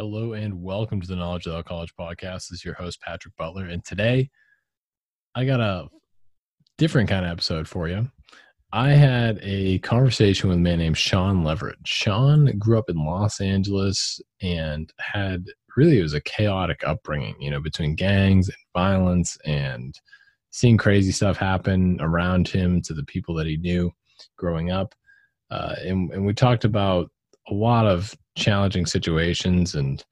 Hello and welcome to the Knowledge Without College podcast. This is your host, Patrick Butler. And today I got a different kind of episode for you. I had a conversation with a man named Sean Leverett. Sean grew up in Los Angeles and had really, it was a chaotic upbringing, you know, between gangs and violence and seeing crazy stuff happen around him to the people that he knew growing up. Uh, and, and we talked about a lot of challenging situations and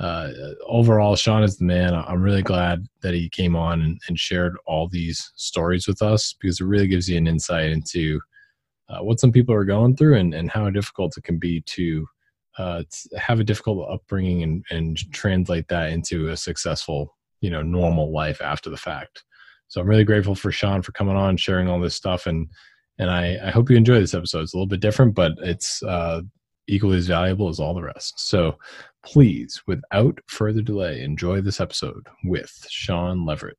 uh, overall sean is the man i'm really glad that he came on and, and, shared all these stories with us because it really gives you an insight into uh, what some people are going through and, and how difficult it can be to, uh, to have a difficult upbringing and, and translate that into a successful you know normal life after the fact so i'm really grateful for sean for coming on sharing all this stuff and and I, I hope you enjoy this episode. It's a little bit different, but it's uh, equally as valuable as all the rest. So please, without further delay, enjoy this episode with Sean Leverett.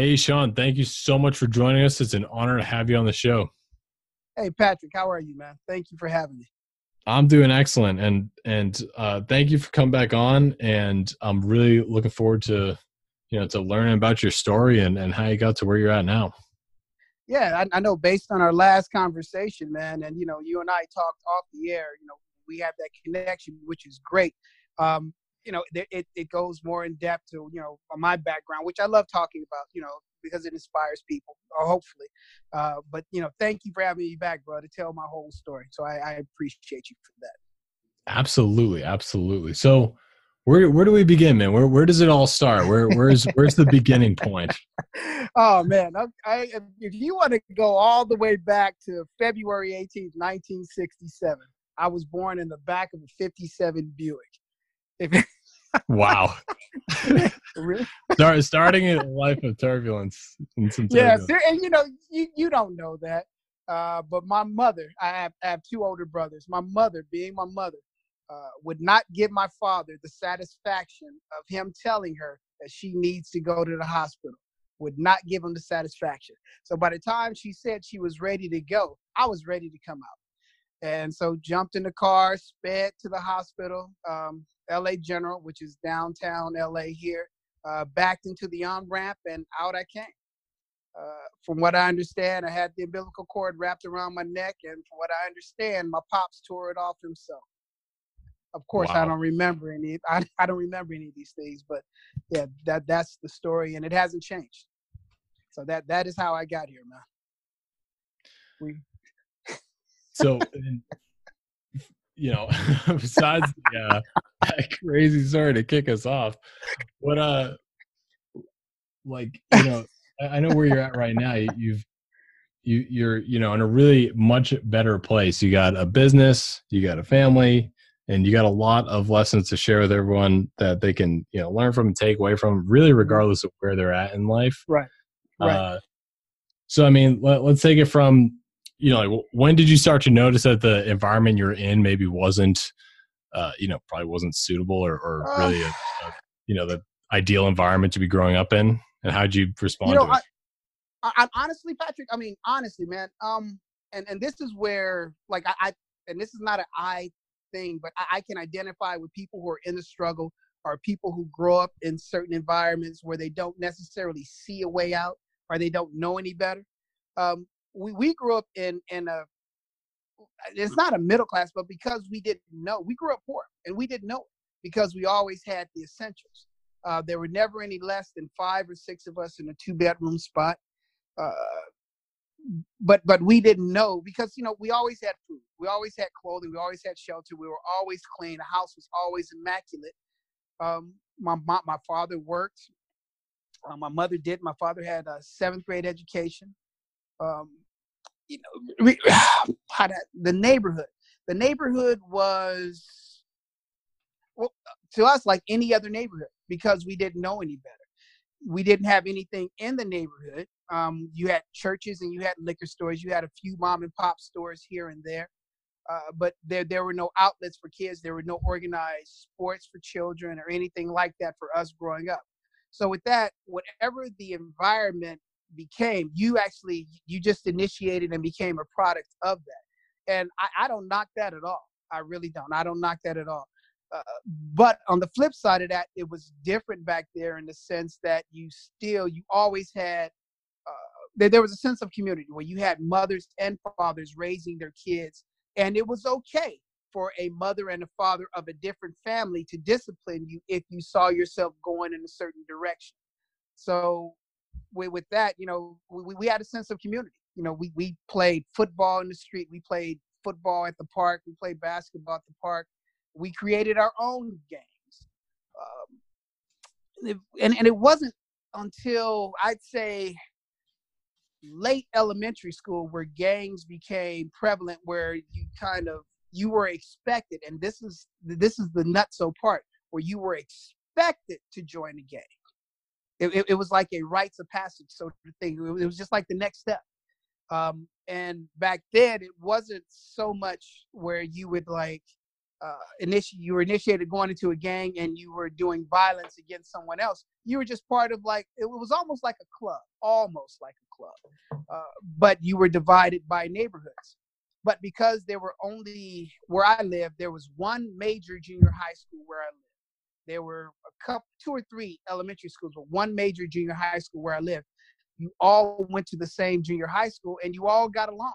Hey, Sean, thank you so much for joining us. It's an honor to have you on the show. Hey, Patrick, how are you, man? Thank you for having me. I'm doing excellent, and and uh, thank you for coming back on. And I'm really looking forward to you know to learning about your story and and how you got to where you're at now. Yeah, I, I know. Based on our last conversation, man, and you know, you and I talked off the air. You know, we have that connection, which is great. Um, you know, it, it goes more in depth to, you know, my background, which I love talking about, you know, because it inspires people, or hopefully. Uh, but, you know, thank you for having me back, bro, to tell my whole story. So I, I appreciate you for that. Absolutely. Absolutely. So, where where do we begin, man? Where where does it all start? Where where's where's the beginning point? Oh man, I, I, if you want to go all the way back to February 18th, 1967, I was born in the back of a 57 Buick. If wow. really? Start, starting a life of turbulence. And some turbulence. Yeah, and you know, you, you don't know that. Uh, but my mother, I have, I have two older brothers. My mother, being my mother, uh, would not give my father the satisfaction of him telling her that she needs to go to the hospital. Would not give him the satisfaction. So by the time she said she was ready to go, I was ready to come out. And so jumped in the car, sped to the hospital. Um, LA General, which is downtown LA here, uh, backed into the on ramp and out I came. Uh, from what I understand, I had the umbilical cord wrapped around my neck, and from what I understand, my pops tore it off himself. Of course, wow. I don't remember any. I, I don't remember any of these things, but yeah, that that's the story, and it hasn't changed. So that that is how I got here, man. We. so, you know, besides the uh, crazy story to kick us off. What uh, like you know, I know where you're at right now. You've you you're you know in a really much better place. You got a business, you got a family, and you got a lot of lessons to share with everyone that they can you know learn from and take away from. Really, mm-hmm. regardless of where they're at in life. Right. Right. Uh, so I mean, let, let's take it from you know, like when did you start to notice that the environment you're in maybe wasn't uh, you know, probably wasn't suitable or, or really, a, a, you know, the ideal environment to be growing up in? And how'd you respond you know, to it? I, I, honestly, Patrick, I mean, honestly, man, um, and, and this is where, like, I, I and this is not an I thing, but I, I can identify with people who are in the struggle or people who grow up in certain environments where they don't necessarily see a way out or they don't know any better. Um, we, we grew up in in a it's not a middle class, but because we didn't know, we grew up poor and we didn't know it because we always had the essentials. Uh, there were never any less than five or six of us in a two bedroom spot. Uh, but but we didn't know because you know we always had food, we always had clothing, we always had shelter, we were always clean. The house was always immaculate. Um, my, my my father worked. Uh, my mother did. My father had a seventh grade education. Um, you know, how that, the neighborhood. The neighborhood was well, to us like any other neighborhood because we didn't know any better. We didn't have anything in the neighborhood. Um, you had churches and you had liquor stores. You had a few mom and pop stores here and there, uh, but there there were no outlets for kids. There were no organized sports for children or anything like that for us growing up. So with that, whatever the environment became, you actually you just initiated and became a product of that. And I, I don't knock that at all. I really don't. I don't knock that at all. Uh, but on the flip side of that, it was different back there in the sense that you still you always had uh, there, there was a sense of community where you had mothers and fathers raising their kids, and it was okay for a mother and a father of a different family to discipline you if you saw yourself going in a certain direction. So with, with that, you know, we, we had a sense of community. You know, we, we played football in the street. We played football at the park. We played basketball at the park. We created our own games. Um, and, and it wasn't until I'd say late elementary school where gangs became prevalent where you kind of you were expected and this is this is the nutso part where you were expected to join a gang it, it, it, was like a rites of passage sort of thing. It was just like the next step. Um, and back then, it wasn't so much where you would like uh, initiate. You were initiated going into a gang and you were doing violence against someone else. You were just part of like it was almost like a club, almost like a club. Uh, but you were divided by neighborhoods. But because there were only where I lived, there was one major junior high school where I lived there were a couple, two or three elementary schools, but one major junior high school where I lived. You all went to the same junior high school and you all got along.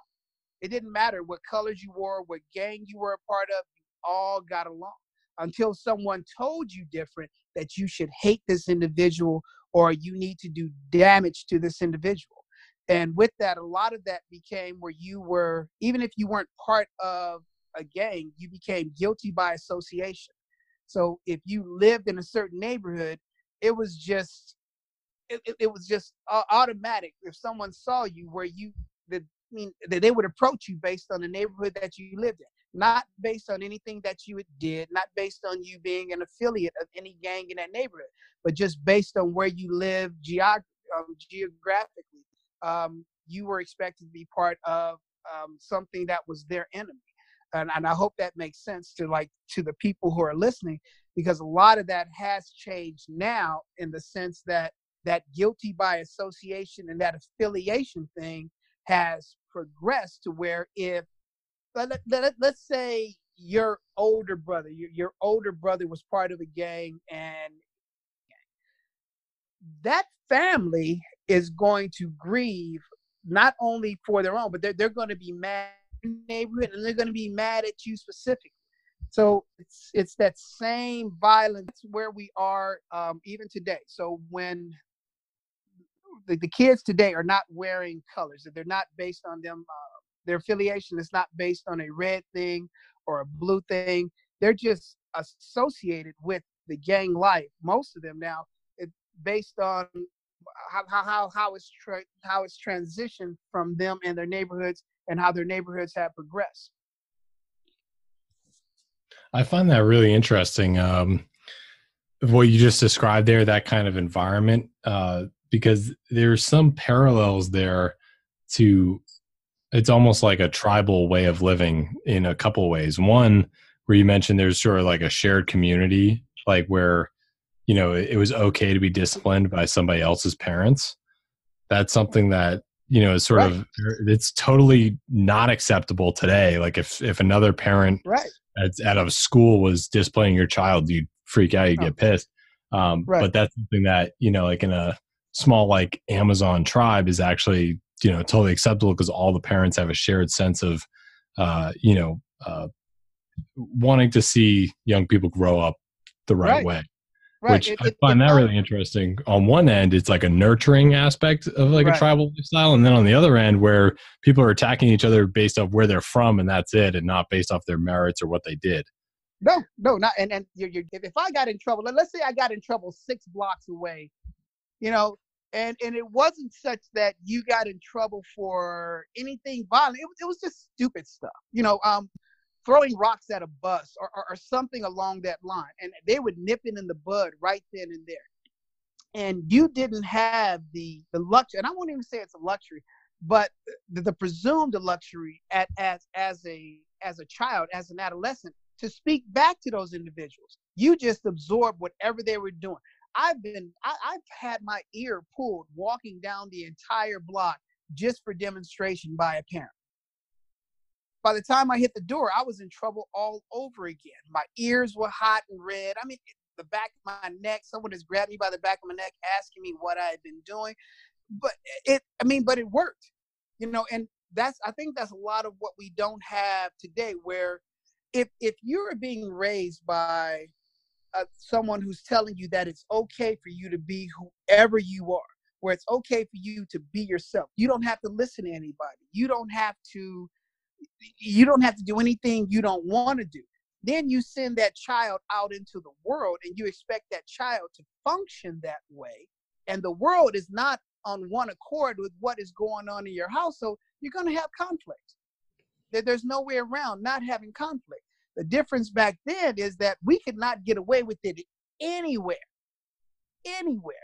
It didn't matter what colors you wore, what gang you were a part of, you all got along until someone told you different that you should hate this individual or you need to do damage to this individual. And with that, a lot of that became where you were, even if you weren't part of a gang, you became guilty by association. So if you lived in a certain neighborhood, it was just it, it, it was just automatic. If someone saw you where you the I mean they would approach you based on the neighborhood that you lived in, not based on anything that you did, not based on you being an affiliate of any gang in that neighborhood, but just based on where you live geog- um, geographically. Um, you were expected to be part of um, something that was their enemy and, and i hope that makes sense to like to the people who are listening because a lot of that has changed now in the sense that that guilty by association and that affiliation thing has progressed to where if let, let, let's say your older brother your, your older brother was part of a gang and that family is going to grieve not only for their own but they're, they're going to be mad neighborhood and they're going to be mad at you specifically. So it's it's that same violence where we are um, even today. So when the, the kids today are not wearing colors, they're not based on them. Uh, their affiliation is not based on a red thing or a blue thing. They're just associated with the gang life. Most of them now, it's based on how how how it's tra- how it's transitioned from them and their neighborhoods and how their neighborhoods have progressed. I find that really interesting. Um, what you just described there, that kind of environment, uh, because there's some parallels there to it's almost like a tribal way of living in a couple ways. One, where you mentioned there's sort of like a shared community, like where you know it was okay to be disciplined by somebody else's parents. That's something that you know, it's sort right. of it's totally not acceptable today. Like if if another parent right. at, at a school was disciplining your child, you'd freak out, you oh. get pissed. Um, right. But that's something that you know, like in a small like Amazon tribe, is actually you know totally acceptable because all the parents have a shared sense of uh, you know uh, wanting to see young people grow up the right, right. way. Right. Which it, I find it, that really interesting. On one end, it's like a nurturing aspect of like right. a tribal lifestyle, and then on the other end, where people are attacking each other based off where they're from, and that's it, and not based off their merits or what they did. No, no, not and and you're, you're, if I got in trouble, let's say I got in trouble six blocks away, you know, and and it wasn't such that you got in trouble for anything violent. It was it was just stupid stuff, you know. Um, throwing rocks at a bus or, or, or something along that line, and they would nip it in the bud right then and there. And you didn't have the the luxury, and I won't even say it's a luxury, but the, the presumed luxury at, as as a as a child, as an adolescent, to speak back to those individuals. You just absorb whatever they were doing. I've been I, I've had my ear pulled walking down the entire block just for demonstration by a parent. By the time I hit the door, I was in trouble all over again. My ears were hot and red. I mean, the back of my neck, someone has grabbed me by the back of my neck asking me what I had been doing. But it I mean, but it worked. You know, and that's I think that's a lot of what we don't have today where if if you're being raised by uh, someone who's telling you that it's okay for you to be whoever you are, where it's okay for you to be yourself. You don't have to listen to anybody. You don't have to you don't have to do anything you don't want to do. Then you send that child out into the world and you expect that child to function that way. And the world is not on one accord with what is going on in your household, you're going to have conflict. There's no way around not having conflict. The difference back then is that we could not get away with it anywhere, anywhere.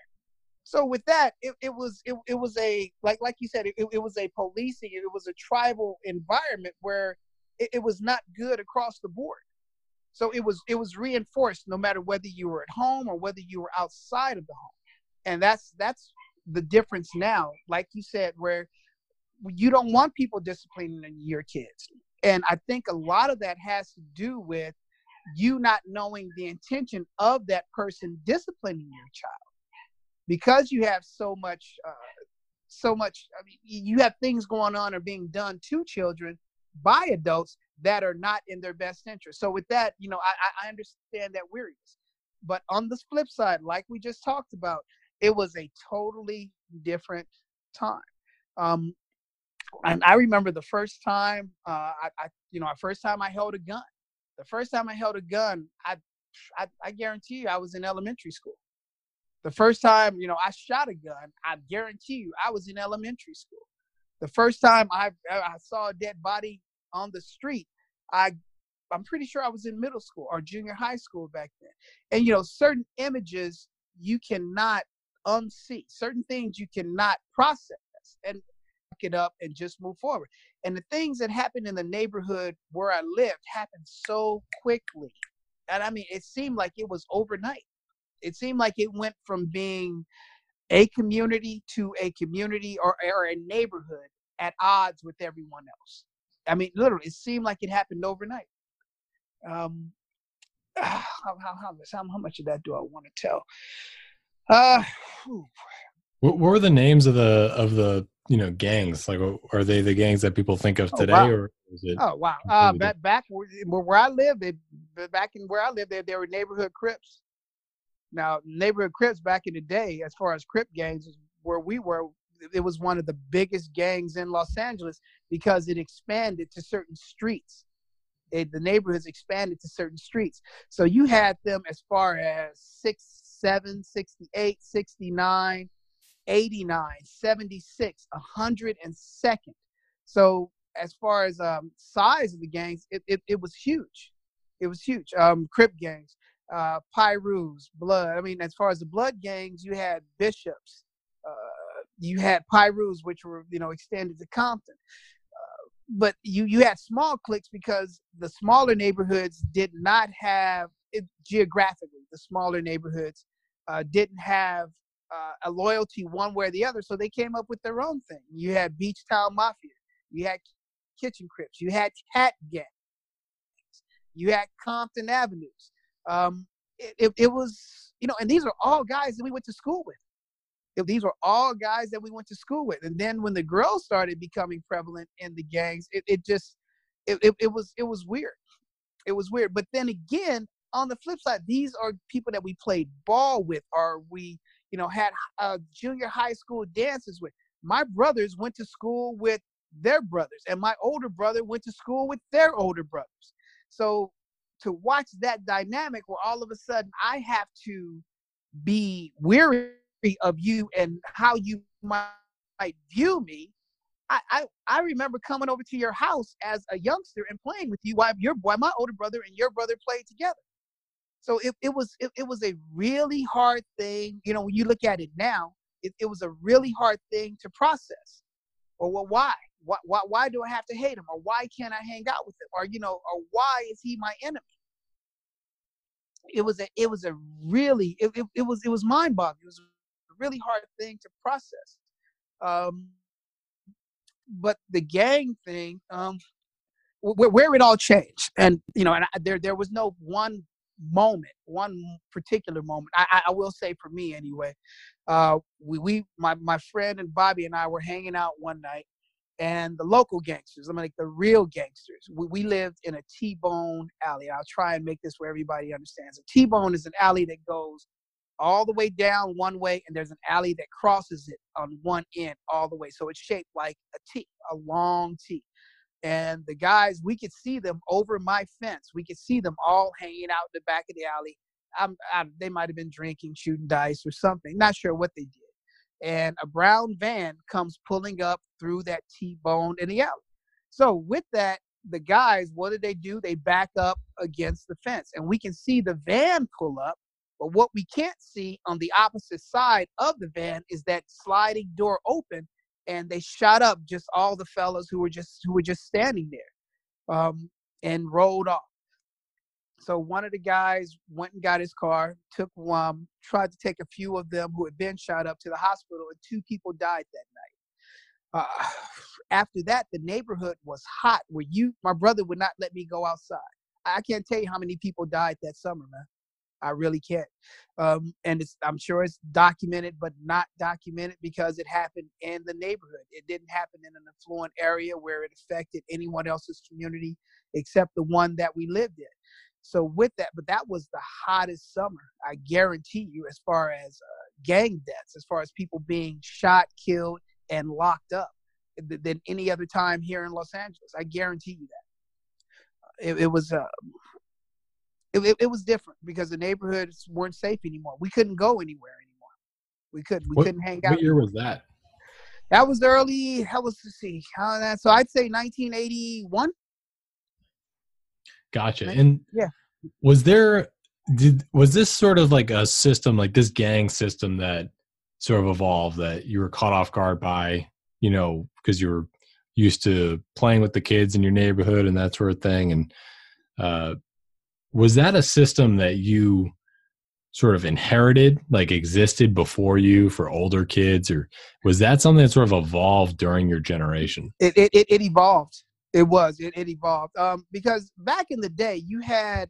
So with that, it, it was it, it was a like like you said, it, it was a policing, it was a tribal environment where it, it was not good across the board. So it was it was reinforced no matter whether you were at home or whether you were outside of the home. And that's that's the difference now, like you said, where you don't want people disciplining your kids. And I think a lot of that has to do with you not knowing the intention of that person disciplining your child. Because you have so much, uh, so much, I mean, you have things going on or being done to children by adults that are not in their best interest. So with that, you know, I, I understand that weariness. But on the flip side, like we just talked about, it was a totally different time. Um, and I remember the first time, uh, I, I, you know, first time I held a gun. The first time I held a gun, I, I, I guarantee you, I was in elementary school. The first time, you know, I shot a gun, I guarantee you, I was in elementary school. The first time I, I saw a dead body on the street, I, I'm pretty sure I was in middle school or junior high school back then. And you know, certain images you cannot unsee, certain things you cannot process. And it up and just move forward. And the things that happened in the neighborhood where I lived happened so quickly. And I mean, it seemed like it was overnight. It seemed like it went from being a community to a community or, or a neighborhood at odds with everyone else. I mean, literally, it seemed like it happened overnight. Um, how, how, how, how, much of that do I want to tell? Uh, what were the names of the of the you know gangs? Like, are they the gangs that people think of oh, today, oh, wow. or is it? Oh wow! Uh, back back where, where I live, they back in where I live, there there were neighborhood Crips. Now, neighborhood Crips back in the day, as far as Crip gangs, where we were, it was one of the biggest gangs in Los Angeles because it expanded to certain streets. It, the neighborhoods expanded to certain streets. So you had them as far as 6, 7, 68, 69, 89, 76, 102nd. So as far as um, size of the gangs, it, it, it was huge. It was huge. Um, Crip gangs, uh, Pirus, Blood. I mean, as far as the Blood gangs, you had Bishops. Uh, you had Pirus, which were, you know, extended to Compton. Uh, but you, you had small cliques because the smaller neighborhoods did not have, it, geographically, the smaller neighborhoods uh, didn't have uh, a loyalty one way or the other. So they came up with their own thing. You had Beach Town Mafia, you had Kitchen Crips, you had Cat Gangs, you had Compton Avenues. Um, it, it, it, was, you know, and these are all guys that we went to school with. These were all guys that we went to school with. And then when the girls started becoming prevalent in the gangs, it, it just, it, it, it was, it was weird. It was weird. But then again, on the flip side, these are people that we played ball with, or we you know, had uh, junior high school dances with. My brothers went to school with their brothers, and my older brother went to school with their older brothers. So to watch that dynamic where all of a sudden I have to be weary of you and how you might, view me, I, I, I remember coming over to your house as a youngster and playing with you while your while my older brother and your brother played together. So it, it was it, it was a really hard thing. You know, when you look at it now, it, it was a really hard thing to process. Or well, why? Why, why? why do I have to hate him? Or why can't I hang out with him? Or you know, or why is he my enemy? It was a it was a really it, it, it was it was mind boggling. It was a really hard thing to process. Um, but the gang thing, um, where, where it all changed, and you know, and I, there there was no one moment, one particular moment. I, I will say for me anyway, uh, we, we my, my friend and Bobby and I were hanging out one night and the local gangsters, I mean like the real gangsters, we, we lived in a T-bone alley. I'll try and make this where everybody understands. A T-bone is an alley that goes all the way down one way and there's an alley that crosses it on one end all the way. So it's shaped like a T, a long T and the guys we could see them over my fence we could see them all hanging out in the back of the alley I'm, I'm, they might have been drinking shooting dice or something not sure what they did and a brown van comes pulling up through that t-bone in the alley. So with that the guys what did they do? They back up against the fence and we can see the van pull up but what we can't see on the opposite side of the van is that sliding door open and they shot up just all the fellas who were just who were just standing there um, and rolled off so one of the guys went and got his car took one tried to take a few of them who had been shot up to the hospital and two people died that night uh, after that the neighborhood was hot where you my brother would not let me go outside i can't tell you how many people died that summer man I really can't. Um, and I'm sure it's documented, but not documented because it happened in the neighborhood. It didn't happen in an affluent area where it affected anyone else's community except the one that we lived in. So with that, but that was the hottest summer. I guarantee you, as far as uh, gang deaths, as far as people being shot, killed, and locked up, than any other time here in Los Angeles. I guarantee you that. It, it was. Uh, it, it, it, was different because the neighborhoods weren't safe anymore. We couldn't go anywhere anymore. We couldn't. We what, couldn't hang out. What year was that? That was early. How was to see? How that? So I'd say 1981. Gotcha. And yeah, was there? Did was this sort of like a system, like this gang system that sort of evolved that you were caught off guard by? You know, because you were used to playing with the kids in your neighborhood and that sort of thing, and uh, was that a system that you sort of inherited like existed before you for older kids or was that something that sort of evolved during your generation it it, it, it evolved it was it, it evolved um, because back in the day you had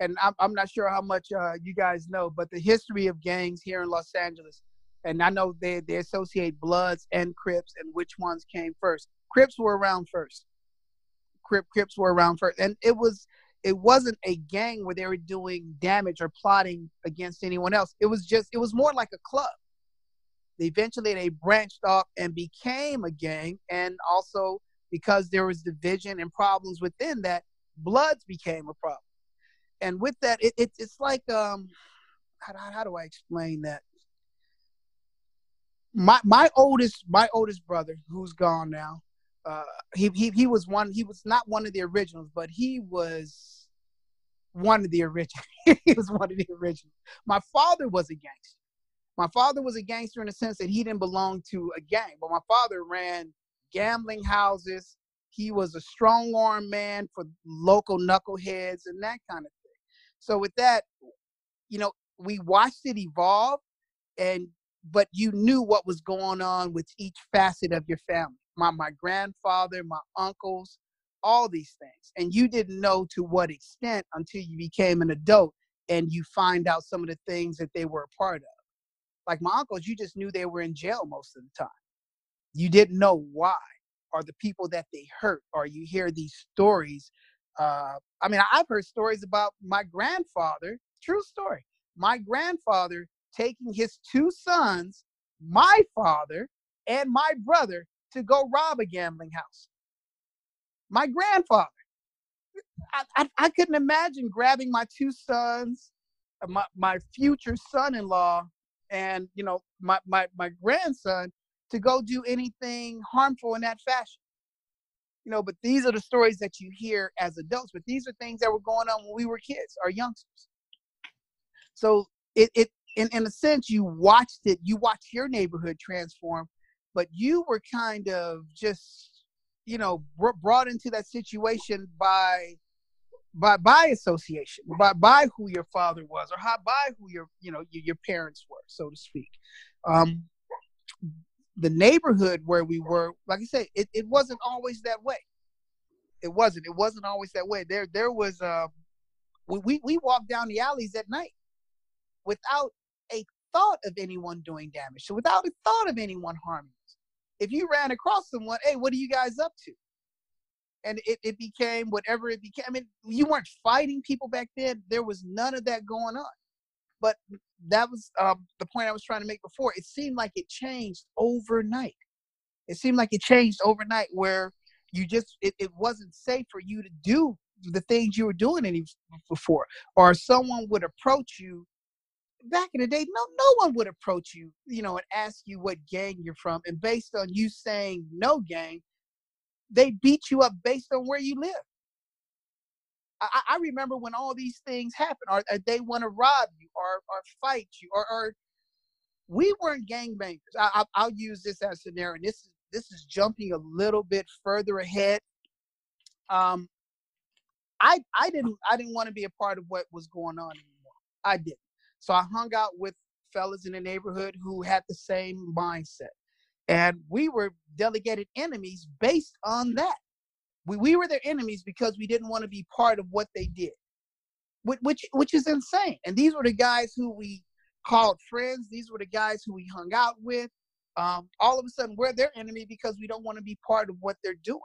and i'm, I'm not sure how much uh, you guys know but the history of gangs here in los angeles and i know they, they associate bloods and crips and which ones came first crips were around first crip crips were around first and it was it wasn't a gang where they were doing damage or plotting against anyone else. It was just it was more like a club. Eventually they branched off and became a gang and also because there was division and problems within that, Bloods became a problem. And with that, it, it it's like um how, how do I explain that? My my oldest my oldest brother, who's gone now, uh, he, he he was one. He was not one of the originals, but he was one of the originals. he was one of the originals. My father was a gangster. My father was a gangster in the sense that he didn't belong to a gang, but my father ran gambling houses. He was a strong arm man for local knuckleheads and that kind of thing. So with that, you know, we watched it evolve, and but you knew what was going on with each facet of your family my my grandfather, my uncles, all these things. And you didn't know to what extent until you became an adult and you find out some of the things that they were a part of. Like my uncles, you just knew they were in jail most of the time. You didn't know why or the people that they hurt, or you hear these stories. Uh, I mean, I've heard stories about my grandfather, true story. My grandfather taking his two sons, my father, and my brother to go rob a gambling house. My grandfather. I, I, I couldn't imagine grabbing my two sons, uh, my, my future son in law, and you know my my my grandson to go do anything harmful in that fashion. You know, but these are the stories that you hear as adults. But these are things that were going on when we were kids, our youngsters. So it it in in a sense you watched it, you watched your neighborhood transform, but you were kind of just you know brought into that situation by by by association, by by who your father was, or how by who your you know your, your parents were, so to speak. Um, the neighborhood where we were, like I said, it, it wasn't always that way. It wasn't. It wasn't always that way. There there was uh, we we walked down the alleys at night without a thought of anyone doing damage, so without a thought of anyone harming us. If you ran across someone, hey, what are you guys up to? and it, it became whatever it became. I mean, you weren't fighting people back then. There was none of that going on. But that was um, the point I was trying to make before. It seemed like it changed overnight. It seemed like it changed overnight where you just, it, it wasn't safe for you to do the things you were doing any before. Or someone would approach you back in the day, no, no one would approach you, you know, and ask you what gang you're from. And based on you saying no gang, they beat you up based on where you live. I, I remember when all these things happen, or, or they want to rob you, or or fight you, or, or we weren't gangbangers. I, I, will use this as a scenario. This is this is jumping a little bit further ahead. Um, I I didn't I didn't want to be a part of what was going on anymore. I didn't. So I hung out with fellas in the neighborhood who had the same mindset. And we were delegated enemies based on that. We, we were their enemies because we didn't want to be part of what they did, which, which, which is insane. And these were the guys who we called friends. These were the guys who we hung out with. Um, all of a sudden, we're their enemy because we don't want to be part of what they're doing.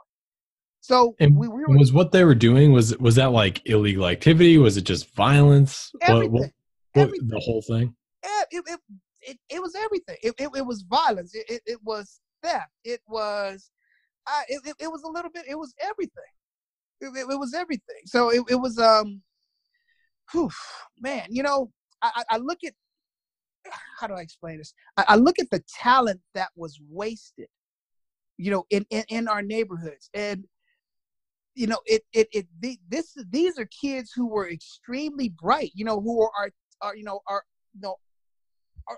So and we, we were, was what they were doing was was that like illegal activity? Was it just violence? Everything, what, what, everything. the whole thing? It, it, it, it was everything. It, it, it was violence. It, it, it, was theft. It was, uh, it, it, was a little bit, it was everything. It, it, it was everything. So it, was, um, whew, man, you know, I, I look at, how do I explain this? I, I look at the talent that was wasted, you know, in, in, in our neighborhoods. And, you know, it, it, it, the, this, these are kids who were extremely bright, you know, who are, are, you know, are, you know,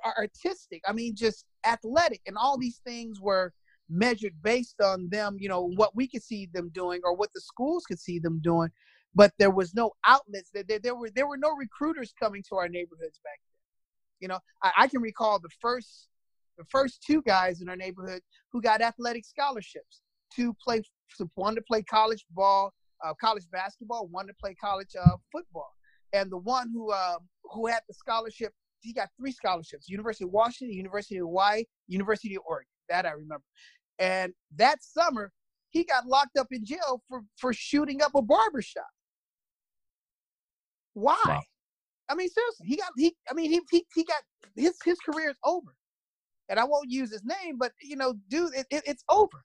are artistic. I mean, just athletic, and all these things were measured based on them. You know what we could see them doing, or what the schools could see them doing. But there was no outlets. There, there, there were there were no recruiters coming to our neighborhoods back then. You know, I, I can recall the first the first two guys in our neighborhood who got athletic scholarships to play one to play college ball, uh, college basketball, one to play college uh, football, and the one who uh, who had the scholarship he got three scholarships: University of Washington, University of Hawaii, University of Oregon. That I remember. And that summer, he got locked up in jail for for shooting up a barbershop. Why? Wow. I mean, seriously, he got he. I mean, he he he got his his career is over, and I won't use his name, but you know, dude, it, it, it's over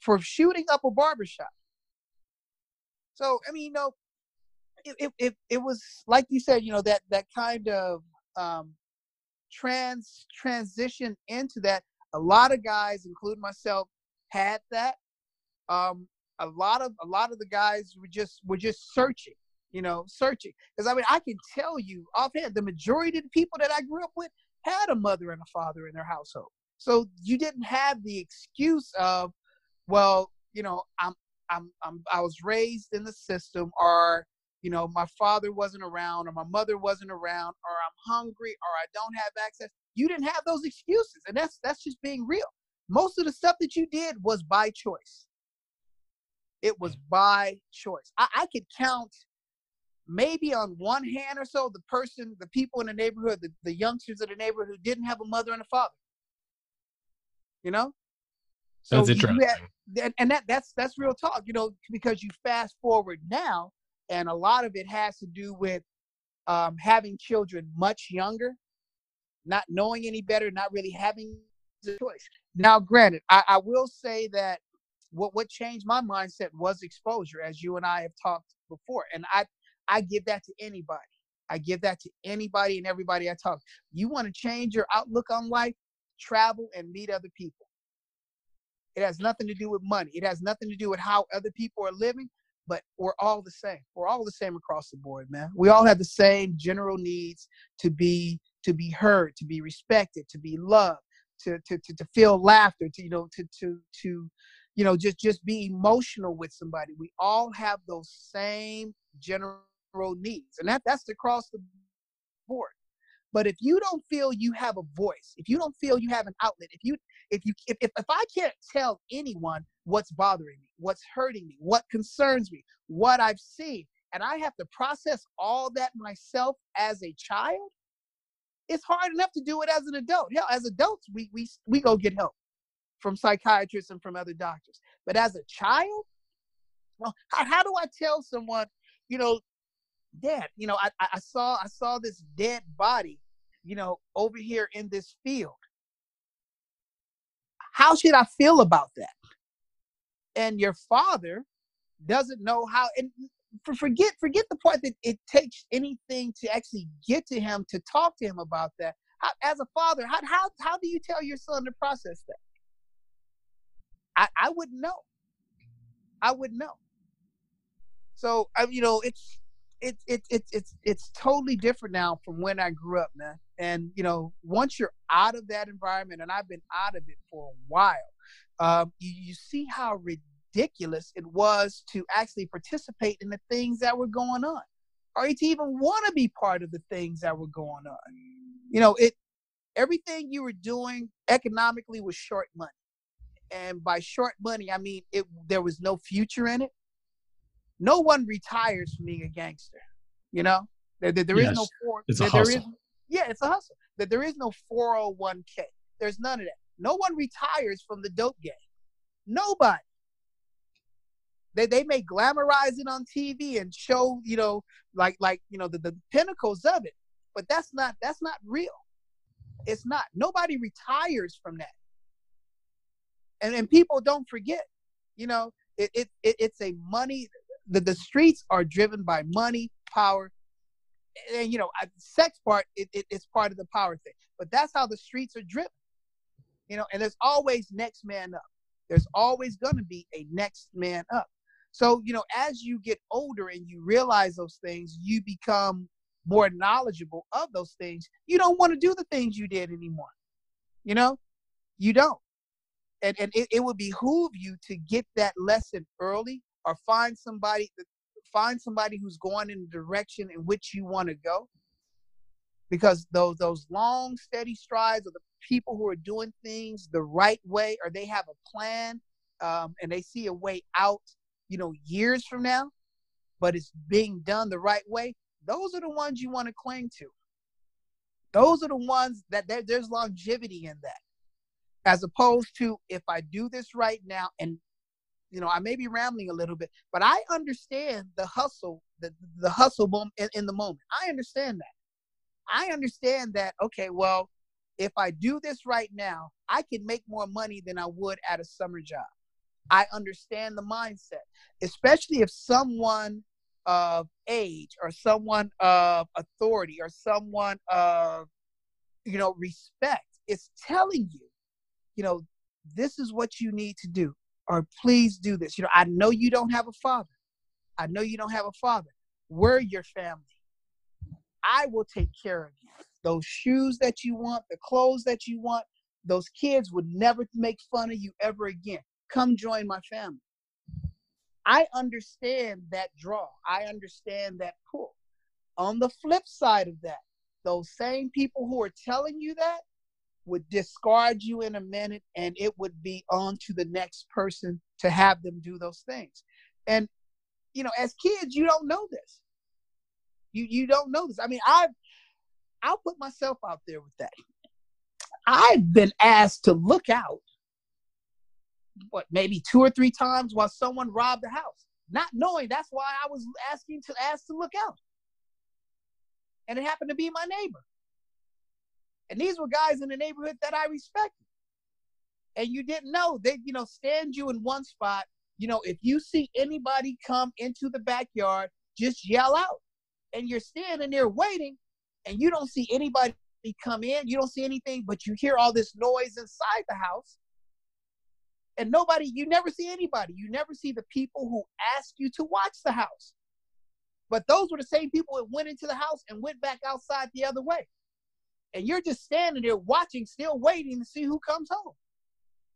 for shooting up a barbershop. So I mean, you know, it, it, it was like you said, you know, that that kind of um, trans transition into that. A lot of guys, including myself, had that. Um, a lot of a lot of the guys were just were just searching, you know, searching. Because I mean, I can tell you offhand, the majority of the people that I grew up with had a mother and a father in their household. So you didn't have the excuse of, well, you know, I'm I'm, I'm I was raised in the system, or you know, my father wasn't around or my mother wasn't around or I'm hungry or I don't have access. You didn't have those excuses. And that's that's just being real. Most of the stuff that you did was by choice. It was by choice. I, I could count maybe on one hand or so the person, the people in the neighborhood, the, the youngsters of the neighborhood who didn't have a mother and a father. You know? So that's interesting. Had, and that that's that's real talk, you know, because you fast forward now and a lot of it has to do with um, having children much younger, not knowing any better, not really having the choice. Now, granted, I, I will say that what what changed my mindset was exposure, as you and I have talked before, and I I give that to anybody. I give that to anybody and everybody I talk. You want to change your outlook on life? Travel and meet other people. It has nothing to do with money. It has nothing to do with how other people are living, but we're all the same. We're all the same across the board, man. We all have the same general needs to be to be heard, to be respected, to be loved, to to to, to feel laughter, to you know, to to to you know, just just be emotional with somebody. We all have those same general needs, and that that's across the board. But if you don't feel you have a voice, if you don't feel you have an outlet, if you if you if, if, if I can't tell anyone what's bothering me, what's hurting me, what concerns me, what I've seen, and I have to process all that myself as a child, it's hard enough to do it as an adult. Yeah, as adults, we we we go get help from psychiatrists and from other doctors. But as a child, well, how, how do I tell someone, you know, Dad, you know, I, I saw I saw this dead body, you know, over here in this field. How should I feel about that? And your father doesn't know how and forget forget the part that it takes anything to actually get to him to talk to him about that. How, as a father, how, how how do you tell your son to process that? I, I wouldn't know. I wouldn't know. So I, you know, it's it's it's it's it's it's totally different now from when I grew up, man. And you know, once you're out of that environment, and I've been out of it for a while, um, you, you see how ridiculous it was to actually participate in the things that were going on, or to even want to be part of the things that were going on. You know, it everything you were doing economically was short money, and by short money, I mean it. There was no future in it no one retires from being a gangster. You know, there, there, there yes. is no four. It's there, a hustle. Is, yeah, it's a hustle. That there is no 401k. There's none of that. No one retires from the dope game. Nobody. They they may glamorize it on TV and show you know like like you know the, the pinnacles of it, but that's not that's not real. It's not. Nobody retires from that. And and people don't forget. You know, it, it, it it's a money the, the streets are driven by money, power, and you know, sex part it, it, it's part of the power thing. But that's how the streets are driven. You know, and there's always next man up. There's always to be a next man up. So you know, as you get older and you realize those things, you become more knowledgeable of those things. You don't want to do the things you did anymore. You know, you don't. And, and it, it would behoove you to get that lesson early or find somebody find somebody who's going in the direction in which you want to go. Because those those long steady strides of the people who are doing things the right way or they have a plan um, and they see a way out you know years from now but it's being done the right way those are the ones you want to cling to. Those are the ones that there's longevity in that. As opposed to if i do this right now and you know, I may be rambling a little bit, but I understand the hustle, the the hustle in, in the moment. I understand that. I understand that. Okay, well, if I do this right now, I can make more money than I would at a summer job. I understand the mindset, especially if someone of age or someone of authority or someone of you know respect is telling you, you know, this is what you need to do or please do this. You know, I know you don't have a father. I know you don't have a father. We're your family. I will take care of you. Those shoes that you want, the clothes that you want, those kids would never make fun of you ever again. Come join my family. I understand that draw. I understand that pull. On the flip side of that, those same people who are telling you that would discard you in a minute and it would be on to the next person to have them do those things. And you know, as kids, you don't know this. You you don't know this. I mean, I've I'll put myself out there with that. I've been asked to look out what maybe two or three times while someone robbed the house, not knowing that's why I was asking to ask to look out. And it happened to be my neighbor. And these were guys in the neighborhood that I respected. And you didn't know they, you know, stand you in one spot. You know, if you see anybody come into the backyard, just yell out. and you're standing there waiting, and you don't see anybody come in. You don't see anything, but you hear all this noise inside the house. And nobody, you never see anybody. You never see the people who asked you to watch the house. But those were the same people that went into the house and went back outside the other way. And you're just standing there watching, still waiting to see who comes home.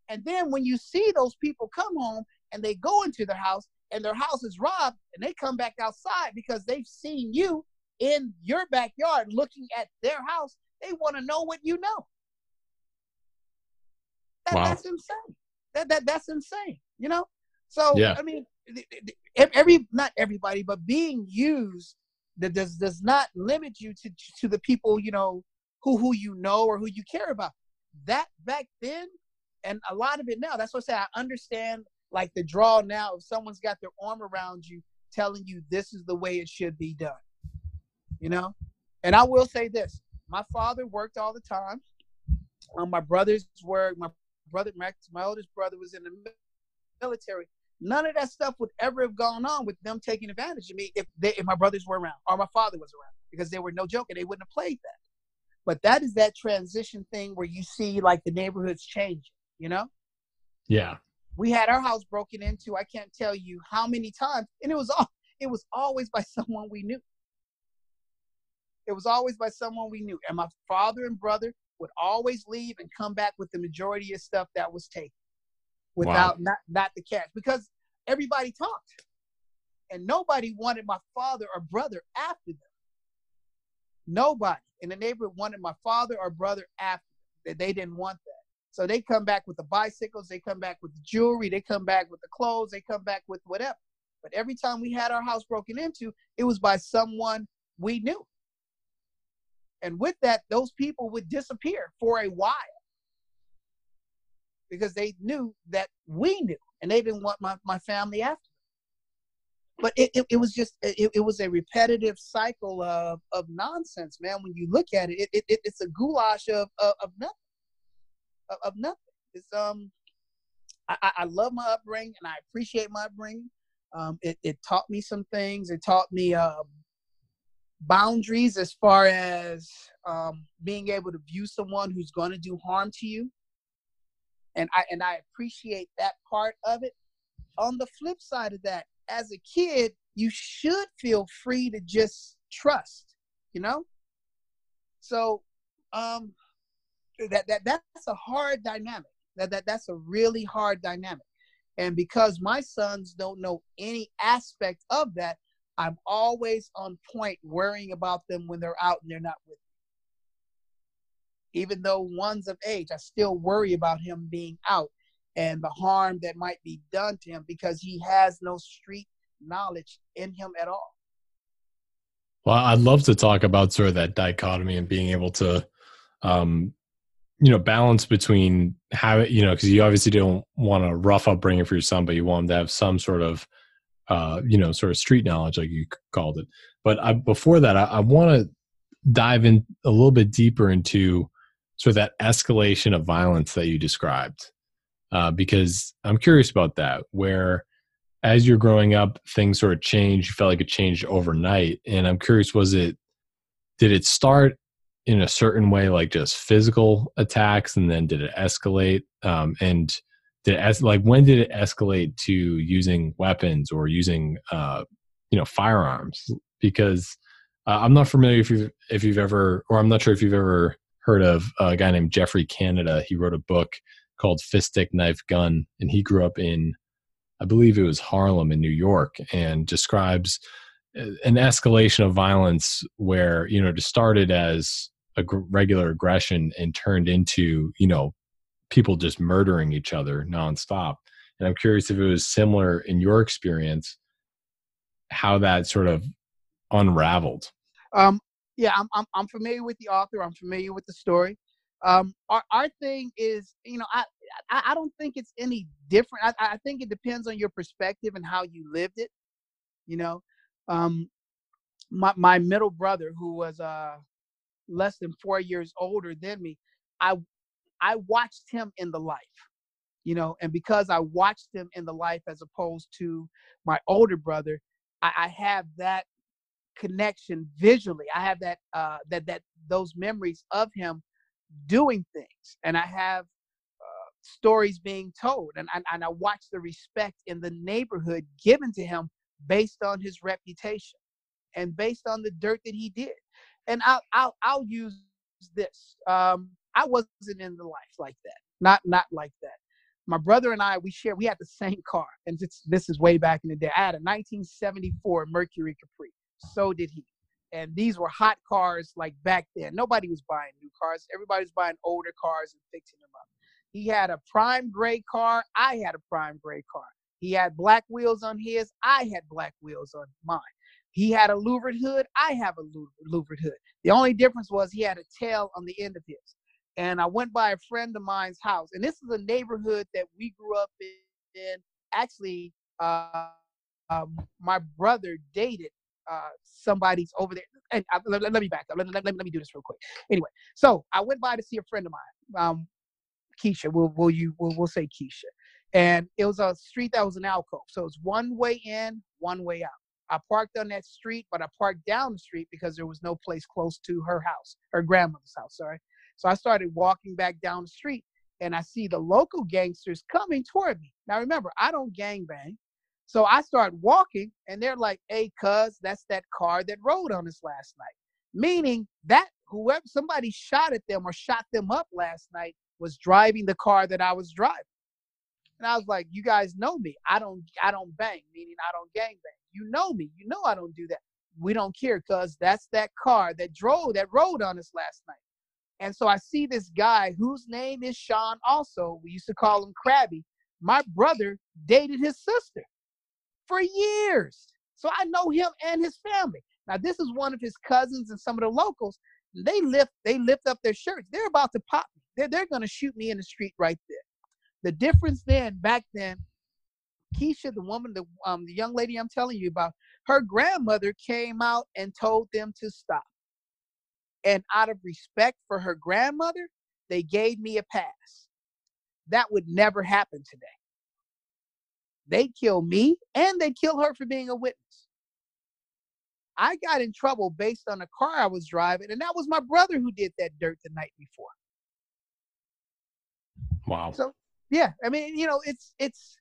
And then when you see those people come home and they go into their house and their house is robbed and they come back outside because they've seen you in your backyard looking at their house, they want to know what you know. That, wow. That's insane. That, that that's insane. You know. So yeah. I mean, every not everybody, but being used that does does not limit you to to the people you know who who you know or who you care about. That back then, and a lot of it now. That's what I say. I understand like the draw now. If someone's got their arm around you, telling you this is the way it should be done, you know. And I will say this: my father worked all the time. Um, my brothers were my brother, my, my oldest brother was in the military. None of that stuff would ever have gone on with them taking advantage of me if they, if my brothers were around or my father was around because they were no joke and they wouldn't have played that. But that is that transition thing where you see like the neighborhoods changing, you know? Yeah. We had our house broken into. I can't tell you how many times, and it was all it was always by someone we knew. It was always by someone we knew. And my father and brother would always leave and come back with the majority of stuff that was taken without wow. not, not the cash because everybody talked. And nobody wanted my father or brother after them. Nobody in the neighborhood wanted my father or brother after that. They didn't want that. So they come back with the bicycles, they come back with the jewelry, they come back with the clothes, they come back with whatever. But every time we had our house broken into, it was by someone we knew. And with that, those people would disappear for a while because they knew that we knew and they didn't want my, my family after. But it, it, it was just, it, it was a repetitive cycle of, of nonsense, man. When you look at it, it, it it's a goulash of, of, of nothing, of, of, nothing. It's, um, I, I love my upbringing and I appreciate my upbringing. Um, it, it taught me some things. It taught me um, boundaries as far as um, being able to view someone who's going to do harm to you and i and i appreciate that part of it on the flip side of that as a kid you should feel free to just trust you know? So um that that that's a hard dynamic. That, that that's a really hard dynamic. And because my sons don't know any aspect of that I'm always on point worrying about them when they're out and they're not with me. Even though one's of age, I still worry about him being out and the harm that might be done to him because he has no street knowledge in him at all. Well, I'd love to talk about sort of that dichotomy and being able to, um, you know, balance between how, you know, because you obviously don't want a rough upbringing for your son, but you want him to have some sort of uh, you know, sort of street knowledge, like you called it. But I, before that, I, I want to dive in a little bit deeper into sort of that escalation of violence that you described, uh, because I'm curious about that. Where, as you're growing up, things sort of changed. You felt like it changed overnight, and I'm curious: was it did it start in a certain way, like just physical attacks, and then did it escalate? Um, and did it like when did it escalate to using weapons or using uh, you know firearms? Because uh, I'm not familiar if you've if you've ever or I'm not sure if you've ever heard of a guy named Geoffrey Canada. He wrote a book called Fist Stick Knife Gun, and he grew up in I believe it was Harlem in New York, and describes uh, an escalation of violence where you know it started as a regular aggression and turned into you know people just murdering each other nonstop. And I'm curious if it was similar in your experience, how that sort of unraveled. Um, yeah, I'm, I'm, I'm familiar with the author. I'm familiar with the story. Um, our, our thing is, you know, I, I, I don't think it's any different. I, I think it depends on your perspective and how you lived it. You know, um, my my middle brother, who was uh less than four years older than me, I I watched him in the life, you know, and because I watched him in the life as opposed to my older brother, I, I have that connection visually. I have that uh, that that those memories of him doing things, and I have uh, stories being told, and, and and I watch the respect in the neighborhood given to him based on his reputation and based on the dirt that he did. And I'll I'll, I'll use this. Um, I wasn't in the life like that. Not not like that. My brother and I, we share. We had the same car, and this, this is way back in the day. I had a 1974 Mercury Capri. So did he. And these were hot cars like back then. Nobody was buying new cars. Everybody was buying older cars and fixing them up. He had a prime gray car. I had a prime gray car. He had black wheels on his. I had black wheels on mine. He had a louvered hood. I have a louvered hood. The only difference was he had a tail on the end of his. And I went by a friend of mine's house. And this is a neighborhood that we grew up in. Actually, uh, um, my brother dated uh, somebody's over there. And uh, let, let, me back up. Let, let, let, me do this real quick. Anyway, so I went by to see a friend of mine, um, Keisha. Will will you? We'll, we'll say Keisha. And it was a street that was an alcove, so it was one way in, one way out. I parked on that street, but I parked down the street because there was no place close to her house, her grandmother's house. Sorry. So I started walking back down the street, and I see the local gangsters coming toward me. Now remember, I don't gang bang. So I start walking, and they're like, "Hey, cuz, that's that car that rode on us last night." Meaning that whoever somebody shot at them or shot them up last night was driving the car that I was driving. And I was like, "You guys know me. I don't, I don't bang. Meaning I don't gang bang. You know me. You know I don't do that. We don't care, cuz that's that car that drove that rode on us last night." And so I see this guy whose name is Sean. Also, we used to call him Krabby. My brother dated his sister for years. So I know him and his family. Now this is one of his cousins and some of the locals. They lift they lift up their shirts. They're about to pop me. They're, they're gonna shoot me in the street right there. The difference then, back then, Keisha, the woman, the um the young lady I'm telling you about, her grandmother came out and told them to stop. And out of respect for her grandmother, they gave me a pass. That would never happen today they kill me and they kill her for being a witness. I got in trouble based on a car I was driving, and that was my brother who did that dirt the night before. Wow. So yeah, I mean, you know, it's it's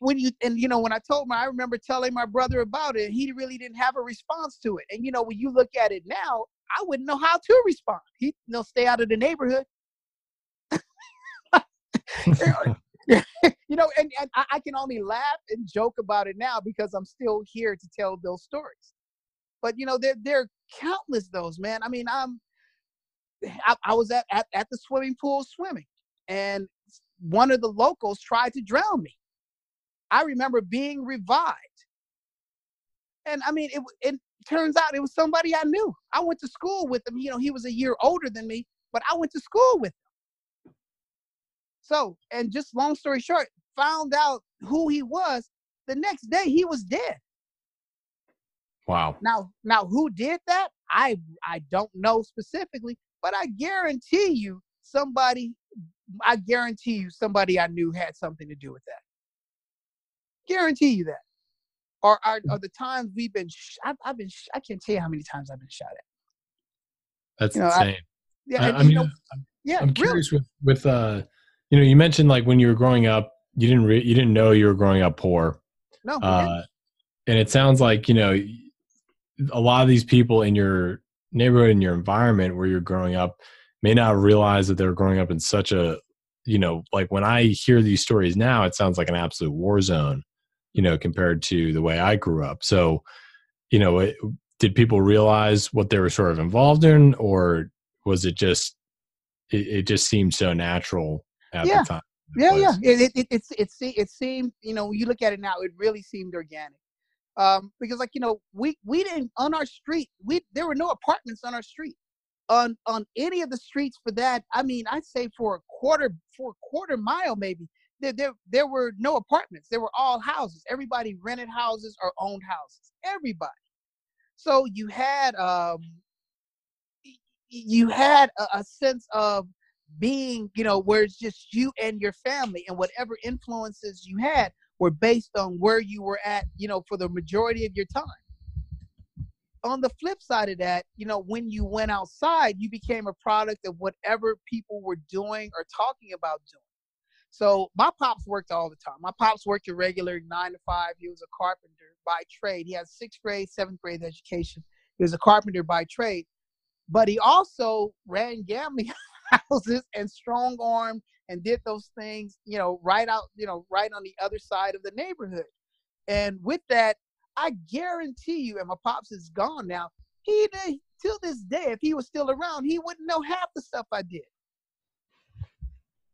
when you and you know when I told him, I remember telling my brother about it, he really didn't have a response to it. And you know, when you look at it now, I wouldn't know how to respond. He you know, stay out of the neighborhood. know, and, and I, can only laugh and joke about it now because I'm still here to tell those stories. But you know, there there are countless those, man. I mean, I'm I, I was at, at at the swimming pool swimming, and one of the locals tried to drown me. I remember being revived, and I mean, it it turns out it was somebody I knew. I went to school with him. You know, he was a year older than me, but I went to school with him. So, and just long story short, found out who he was. The next day, he was dead. Wow. Now, now, who did that? I I don't know specifically, but I guarantee you, somebody. I guarantee you, somebody I knew had something to do with that. Guarantee you that. Or are, are the times we've been? Sh- I've, I've, been. Sh- I can't tell you how many times I've been shot at. That's you know, insane. I, yeah, I, I mean, know, I'm, yeah. I'm curious really. with with uh you know, you mentioned like when you were growing up, you didn't re- you didn't know you were growing up poor. No. Uh, and it sounds like you know a lot of these people in your neighborhood in your environment where you're growing up may not realize that they're growing up in such a you know like when i hear these stories now it sounds like an absolute war zone you know compared to the way i grew up so you know it, did people realize what they were sort of involved in or was it just it, it just seemed so natural at yeah. the time. Yeah, yeah. It, it, it, it, it seemed, you know, you look at it now, it really seemed organic. Um, because like, you know, we, we didn't, on our street, we, there were no apartments on our street. On, on any of the streets for that, I mean, I'd say for a quarter, for a quarter mile maybe, there, there, there were no apartments. There were all houses. Everybody rented houses or owned houses. Everybody. So you had, um, you had a, a sense of being, you know, where it's just you and your family and whatever influences you had were based on where you were at, you know, for the majority of your time. on the flip side of that, you know, when you went outside, you became a product of whatever people were doing or talking about doing. So my pops worked all the time. My pops worked a regular nine to five. He was a carpenter by trade. He had sixth grade, seventh grade education. He was a carpenter by trade, but he also ran gambling houses and strong armed and did those things, you know, right out, you know, right on the other side of the neighborhood. And with that, I guarantee you, and my pops is gone now. He did, till this day, if he was still around, he wouldn't know half the stuff I did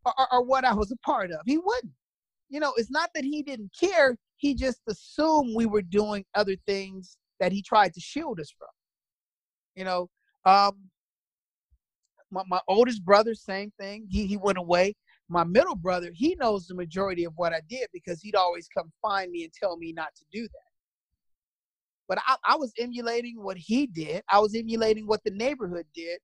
or, or what I was a part of. He wouldn't. You know, it's not that he didn't care. He just assumed we were doing other things that he tried to shield us from. You know, um, my, my oldest brother, same thing. He he went away. My middle brother, he knows the majority of what I did because he'd always come find me and tell me not to do that. But I, I was emulating what he did. I was emulating what the neighborhood did.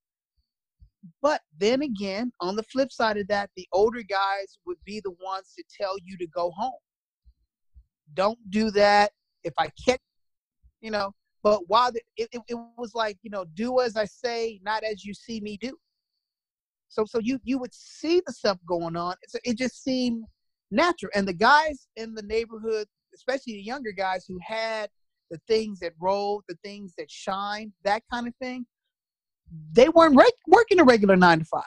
But then again, on the flip side of that, the older guys would be the ones to tell you to go home. Don't do that. If I catch, you know, but while the, it, it, it was like, you know, do as I say, not as you see me do. So, so you you would see the stuff going on. It's, it just seemed natural. And the guys in the neighborhood, especially the younger guys who had the things that roll, the things that shine, that kind of thing, they weren't re- working a regular nine to five.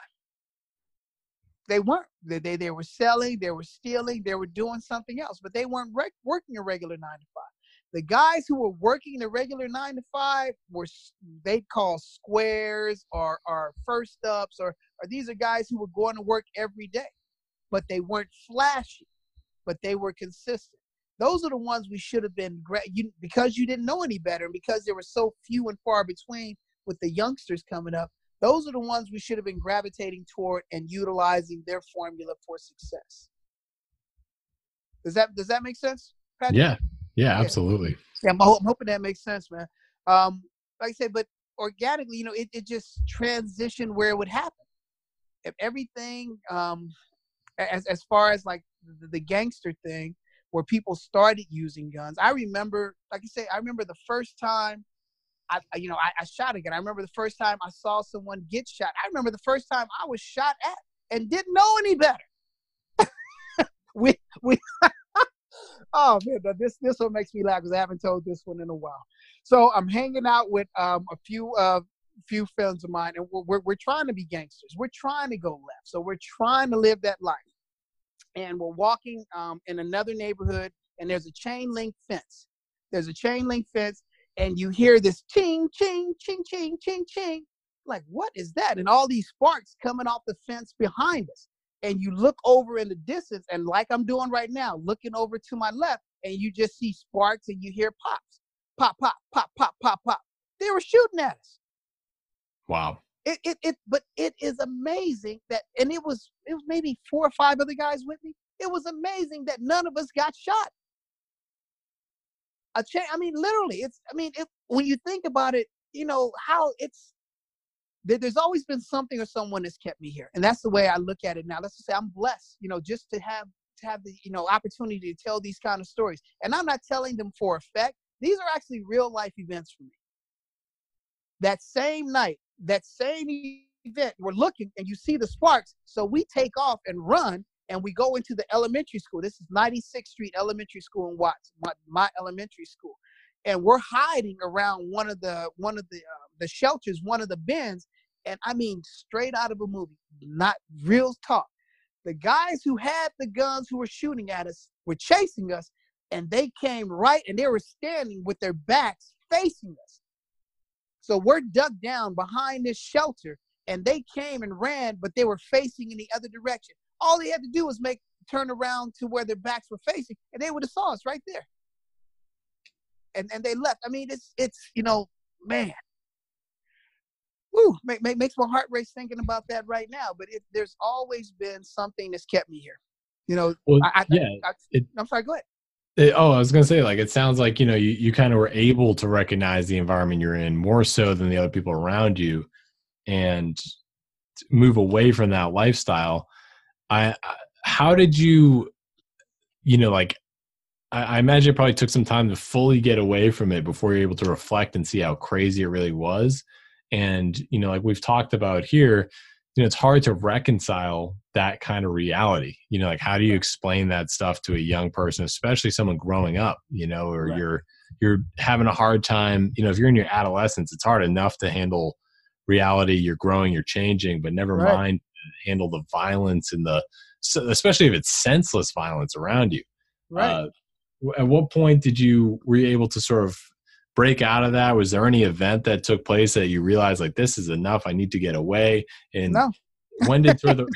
They weren't. They, they, they were selling, they were stealing, they were doing something else, but they weren't re- working a regular nine to five. The guys who were working the regular nine to five were they call squares or, or first ups or, or these are guys who were going to work every day, but they weren't flashy, but they were consistent. Those are the ones we should have been you, because you didn't know any better and because there were so few and far between with the youngsters coming up. Those are the ones we should have been gravitating toward and utilizing their formula for success. Does that does that make sense? Patrick? Yeah, yeah, absolutely. Yeah, I'm, I'm, hoping that makes sense, man. Um, like I said, but organically, you know, it, it just transitioned where it would happen. If everything, um, as as far as like the, the gangster thing, where people started using guns. I remember, like I say, I remember the first time I, you know, I, I, shot again. I remember the first time I saw someone get shot. I remember the first time I was shot at and didn't know any better. we, we, oh man, this this one makes me laugh because I haven't told this one in a while. So I'm hanging out with um, a few uh, few friends of mine, and we're, we're, trying to be gangsters. We're trying to go left, so we're trying to live that life. And we're walking um, in another neighborhood and there's a chain link fence. There's a chain link fence and you hear this ching ching ching ching ching ching. Like what is that? And all these sparks coming off the fence behind us. And you look over in the distance and like i'm doing right now looking over to my left and you just see sparks and you hear pops. Pop pop pop pop pop pop. They were shooting at us wow it, it, it, but it is amazing that, and it was, it was maybe four or five other guys with me. It was amazing that none of us got shot. A cha- I mean, literally, it's, I mean, if, when you think about it, you know, how it's, there, there's always been something or someone that's kept me here. And that's the way I look at it now. Let's just say I'm blessed, you know, just to have, to have the, you know, opportunity to tell these kind of stories. And I'm not telling them for effect. These are actually real life events for me. That same night, that same event, we're looking and you see the sparks. So we take off and run and we go into the elementary school. This is 96th Street Elementary School in Watts, my, my elementary school. And we're hiding around one of the one of the uh, the shelters, one of the bins, and I mean straight out of a movie, not real talk. The guys who had the guns who were shooting at us were chasing us, and they came right and they were standing with their backs facing us. So we're dug down behind this shelter, and they came and ran, but they were facing in the other direction. All they had to do was make turn around to where their backs were facing, and they would have saw us right there. And and they left. I mean, it's it's you know, man. Woo, make, make, makes my heart race thinking about that right now. But it, there's always been something that's kept me here. You know, well, I, yeah. I, it, I'm sorry. Go ahead. It, oh, I was going to say, like, it sounds like, you know, you, you kind of were able to recognize the environment you're in more so than the other people around you and move away from that lifestyle. I, how did you, you know, like, I, I imagine it probably took some time to fully get away from it before you're able to reflect and see how crazy it really was. And you know, like we've talked about here, you know, it's hard to reconcile that kind of reality. You know, like how do you explain that stuff to a young person, especially someone growing up? You know, or right. you're you're having a hard time. You know, if you're in your adolescence, it's hard enough to handle reality. You're growing, you're changing, but never right. mind handle the violence and the especially if it's senseless violence around you. Right. Uh, at what point did you were you able to sort of break out of that? Was there any event that took place that you realized like this is enough? I need to get away. And no. When did sort of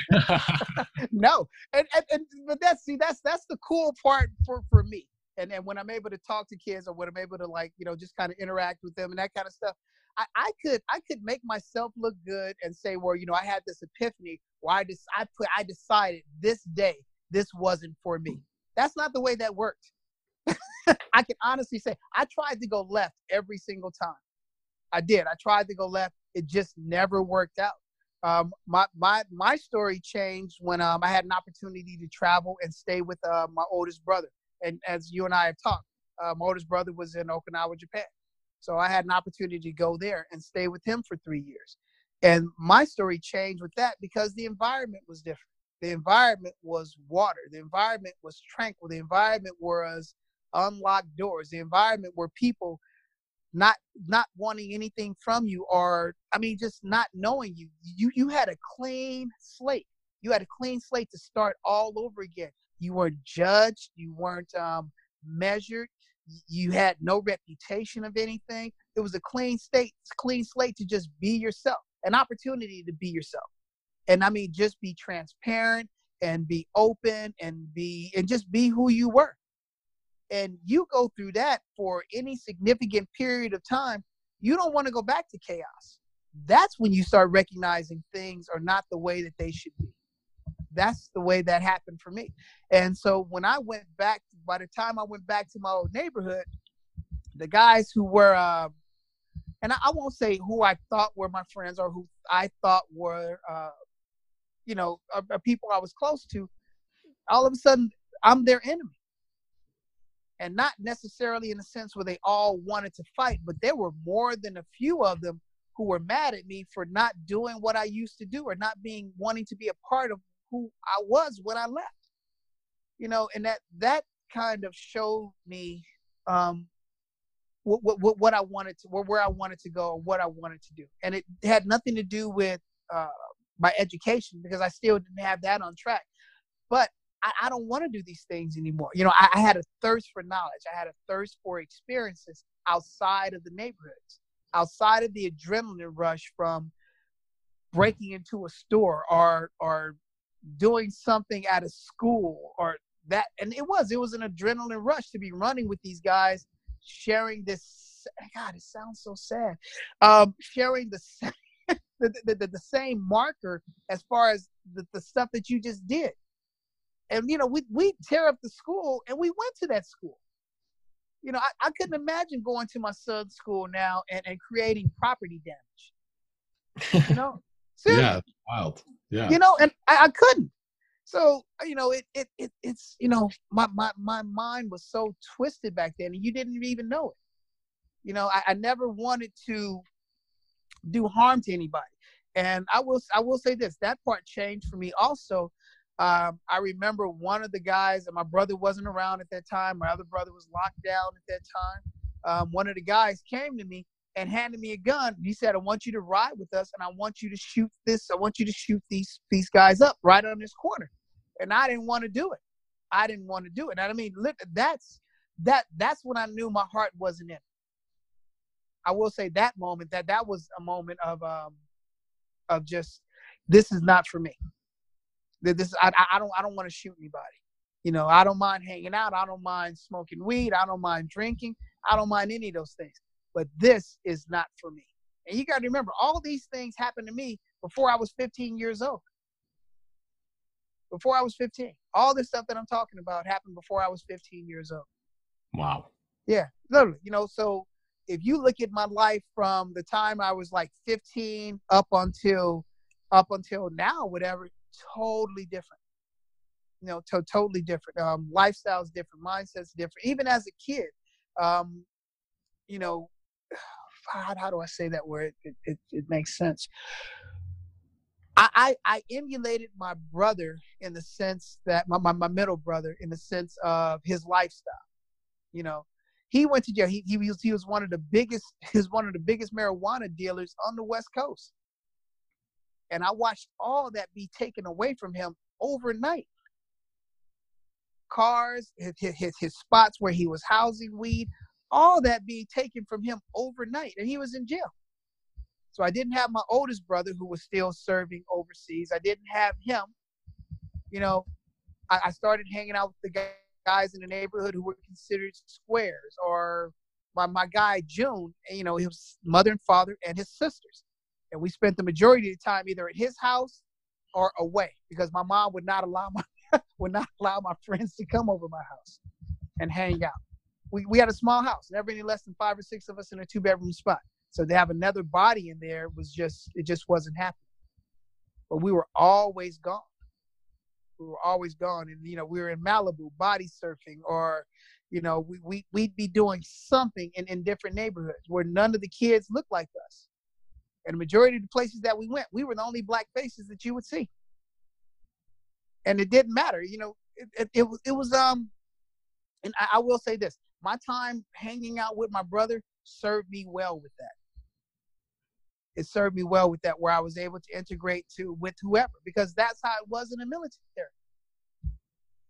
no, and, and, and but that's see that's that's the cool part for for me. And and when I'm able to talk to kids or when I'm able to like you know just kind of interact with them and that kind of stuff, I, I could I could make myself look good and say, well, you know, I had this epiphany where I just I put I decided this day this wasn't for me. That's not the way that worked. I can honestly say I tried to go left every single time. I did. I tried to go left. It just never worked out. Um, my my my story changed when um, I had an opportunity to travel and stay with uh, my oldest brother. And as you and I have talked, uh, my oldest brother was in Okinawa, Japan. So I had an opportunity to go there and stay with him for three years. And my story changed with that because the environment was different. The environment was water. The environment was tranquil. The environment was unlocked doors. The environment where people not not wanting anything from you or I mean just not knowing you. You you had a clean slate. You had a clean slate to start all over again. You weren't judged. You weren't um, measured. You had no reputation of anything. It was a clean state, clean slate to just be yourself an opportunity to be yourself. And I mean, just be transparent and be open and be and just be who you were. And you go through that for any significant period of time, you don't want to go back to chaos. That's when you start recognizing things are not the way that they should be. That's the way that happened for me. And so when I went back, by the time I went back to my old neighborhood, the guys who were uh, and I, won't say who I thought were my friends or who I thought were, uh, you know, people I was close to. All of a sudden, I'm their enemy, and not necessarily in a sense where they all wanted to fight, but there were more than a few of them who were mad at me for not doing what I used to do or not being wanting to be a part of who I was when I left. You know, and that that kind of showed me um, what, what, what I wanted to, where, where I wanted to go, or what I wanted to do. And it had nothing to do with uh, my education because I still didn't have that on track. But I, I don't want to do these things anymore. You know, I, I, had a thirst for knowledge. I had a thirst for experiences outside of the neighborhoods, outside of the adrenaline rush from breaking into a store or or doing something at a school or that. And it was it was an adrenaline rush to be running with these guys sharing this. God, it sounds so sad. Um, sharing the, the, the, the, the same marker as far as the, the stuff that you just did. And you know, we we tear up the school, and we went to that school. You know, I, I couldn't imagine going to my son's school now and, and creating property damage. You know, yeah, wild. Yeah, you know, and I, I couldn't. So you know, it, it it it's you know, my my my mind was so twisted back then, and you didn't even know it. You know, I, I never wanted to do harm to anybody, and I will I will say this: that part changed for me also. Um, I remember one of the guys, and my brother wasn't around at that time. My other brother was locked down at that time. Um, one of the guys came to me and handed me a gun. He said, "I want you to ride with us, and I want you to shoot this. I want you to shoot these these guys up right on this corner." and I didn't want to do it. I didn't want to do it. And I mean, that's that that's when I knew my heart wasn't in. It. I will say that moment that that was a moment of um of just this is not for me. This I I don't I don't want to shoot anybody. You know, I don't mind hanging out. I don't mind smoking weed. I don't mind drinking. I don't mind any of those things. But this is not for me. And you got to remember, all these things happened to me before I was 15 years old before I was 15. All this stuff that I'm talking about happened before I was 15 years old. Wow. Yeah, literally. You know, so if you look at my life from the time I was like 15 up until up until now, whatever, totally different. you know, to- totally different. Um, lifestyles different, mindsets different. Even as a kid, um, you know, how, how do I say that word? It, it, it makes sense. I, I, emulated my brother in the sense that my, my, my middle brother in the sense of his lifestyle. You know, he went to jail. He, he was he was one of the biggest he was one of the biggest marijuana dealers on the West Coast. And I watched all that be taken away from him overnight. Cars, his, his, his spots where he was housing weed, all that being taken from him overnight. And he was in jail. So I didn't have my oldest brother who was still serving overseas. I didn't have him. You know, I, I started hanging out with the guys in the neighborhood who were considered squares, or my, my guy June, you know, his mother and father and his sisters. And we spent the majority of the time either at his house or away because my mom would not allow my would not allow my friends to come over my house and hang out. We, we had a small house, never any less than five or six of us in a two bedroom spot. So to have another body in there was just it just wasn't happening. But we were always gone. We were always gone, and you know we were in Malibu body surfing, or you know we we we'd be doing something in in different neighborhoods where none of the kids looked like us. And the majority of the places that we went, we were the only black faces that you would see. And it didn't matter, you know. It it, it was it was um, and I, I will say this: my time hanging out with my brother served me well with that it served me well with that where I was able to integrate to with whoever because that's how it was in the military.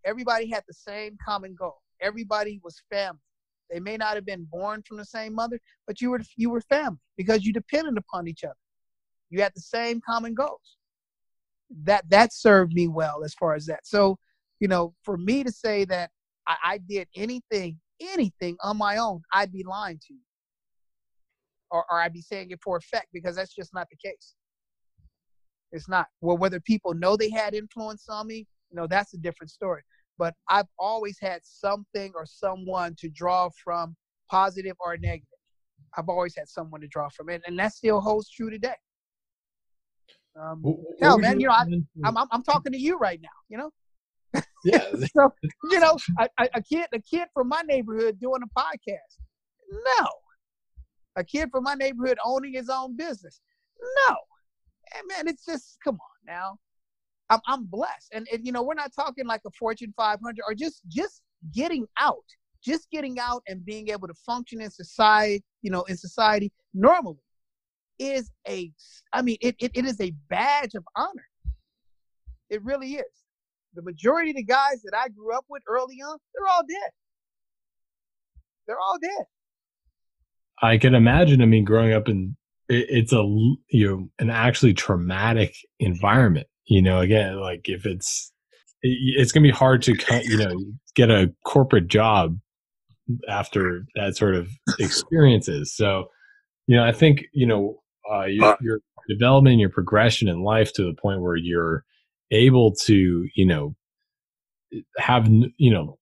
Everybody had the same common goal. Everybody was family. They may not have been born from the same mother, but you were you were family because you depended upon each other. You had the same common goals. That that served me well as far as that. So, you know, for me to say that I, I did anything, anything on my own, I'd be lying to you or, or I'd be saying it for effect because that's just not the case. It's not. Well, whether people know they had influence on me, you know, that's a different story. But I've always had something or someone to draw from, positive or negative. I've always had someone to draw from, and, and that still holds true today. Um, what, what hell, man, you know, I, I'm, I'm, I'm talking to you right now. You know. Yeah. so you know, a, a kid, a kid from my neighborhood doing a podcast. No, a kid from my neighborhood owning his own business. No. And man, it's just come on now. I'm I'm blessed. And, and you know, we're not talking like a Fortune 500 or just just getting out. Just getting out and being able to function in society, you know, in society normally is a I mean, it, it, it is a badge of honor. It really is. The majority of the guys that I grew up with early on, they're all dead. They're all dead. I can imagine. I mean, growing up in it, it's a you know an actually traumatic environment. You know, again, like if it's it's gonna be hard to cut. You know, get a corporate job after that sort of experiences. So, you know, I think you know uh, your, your development, your progression in life to the point where you're able to, you know, have you know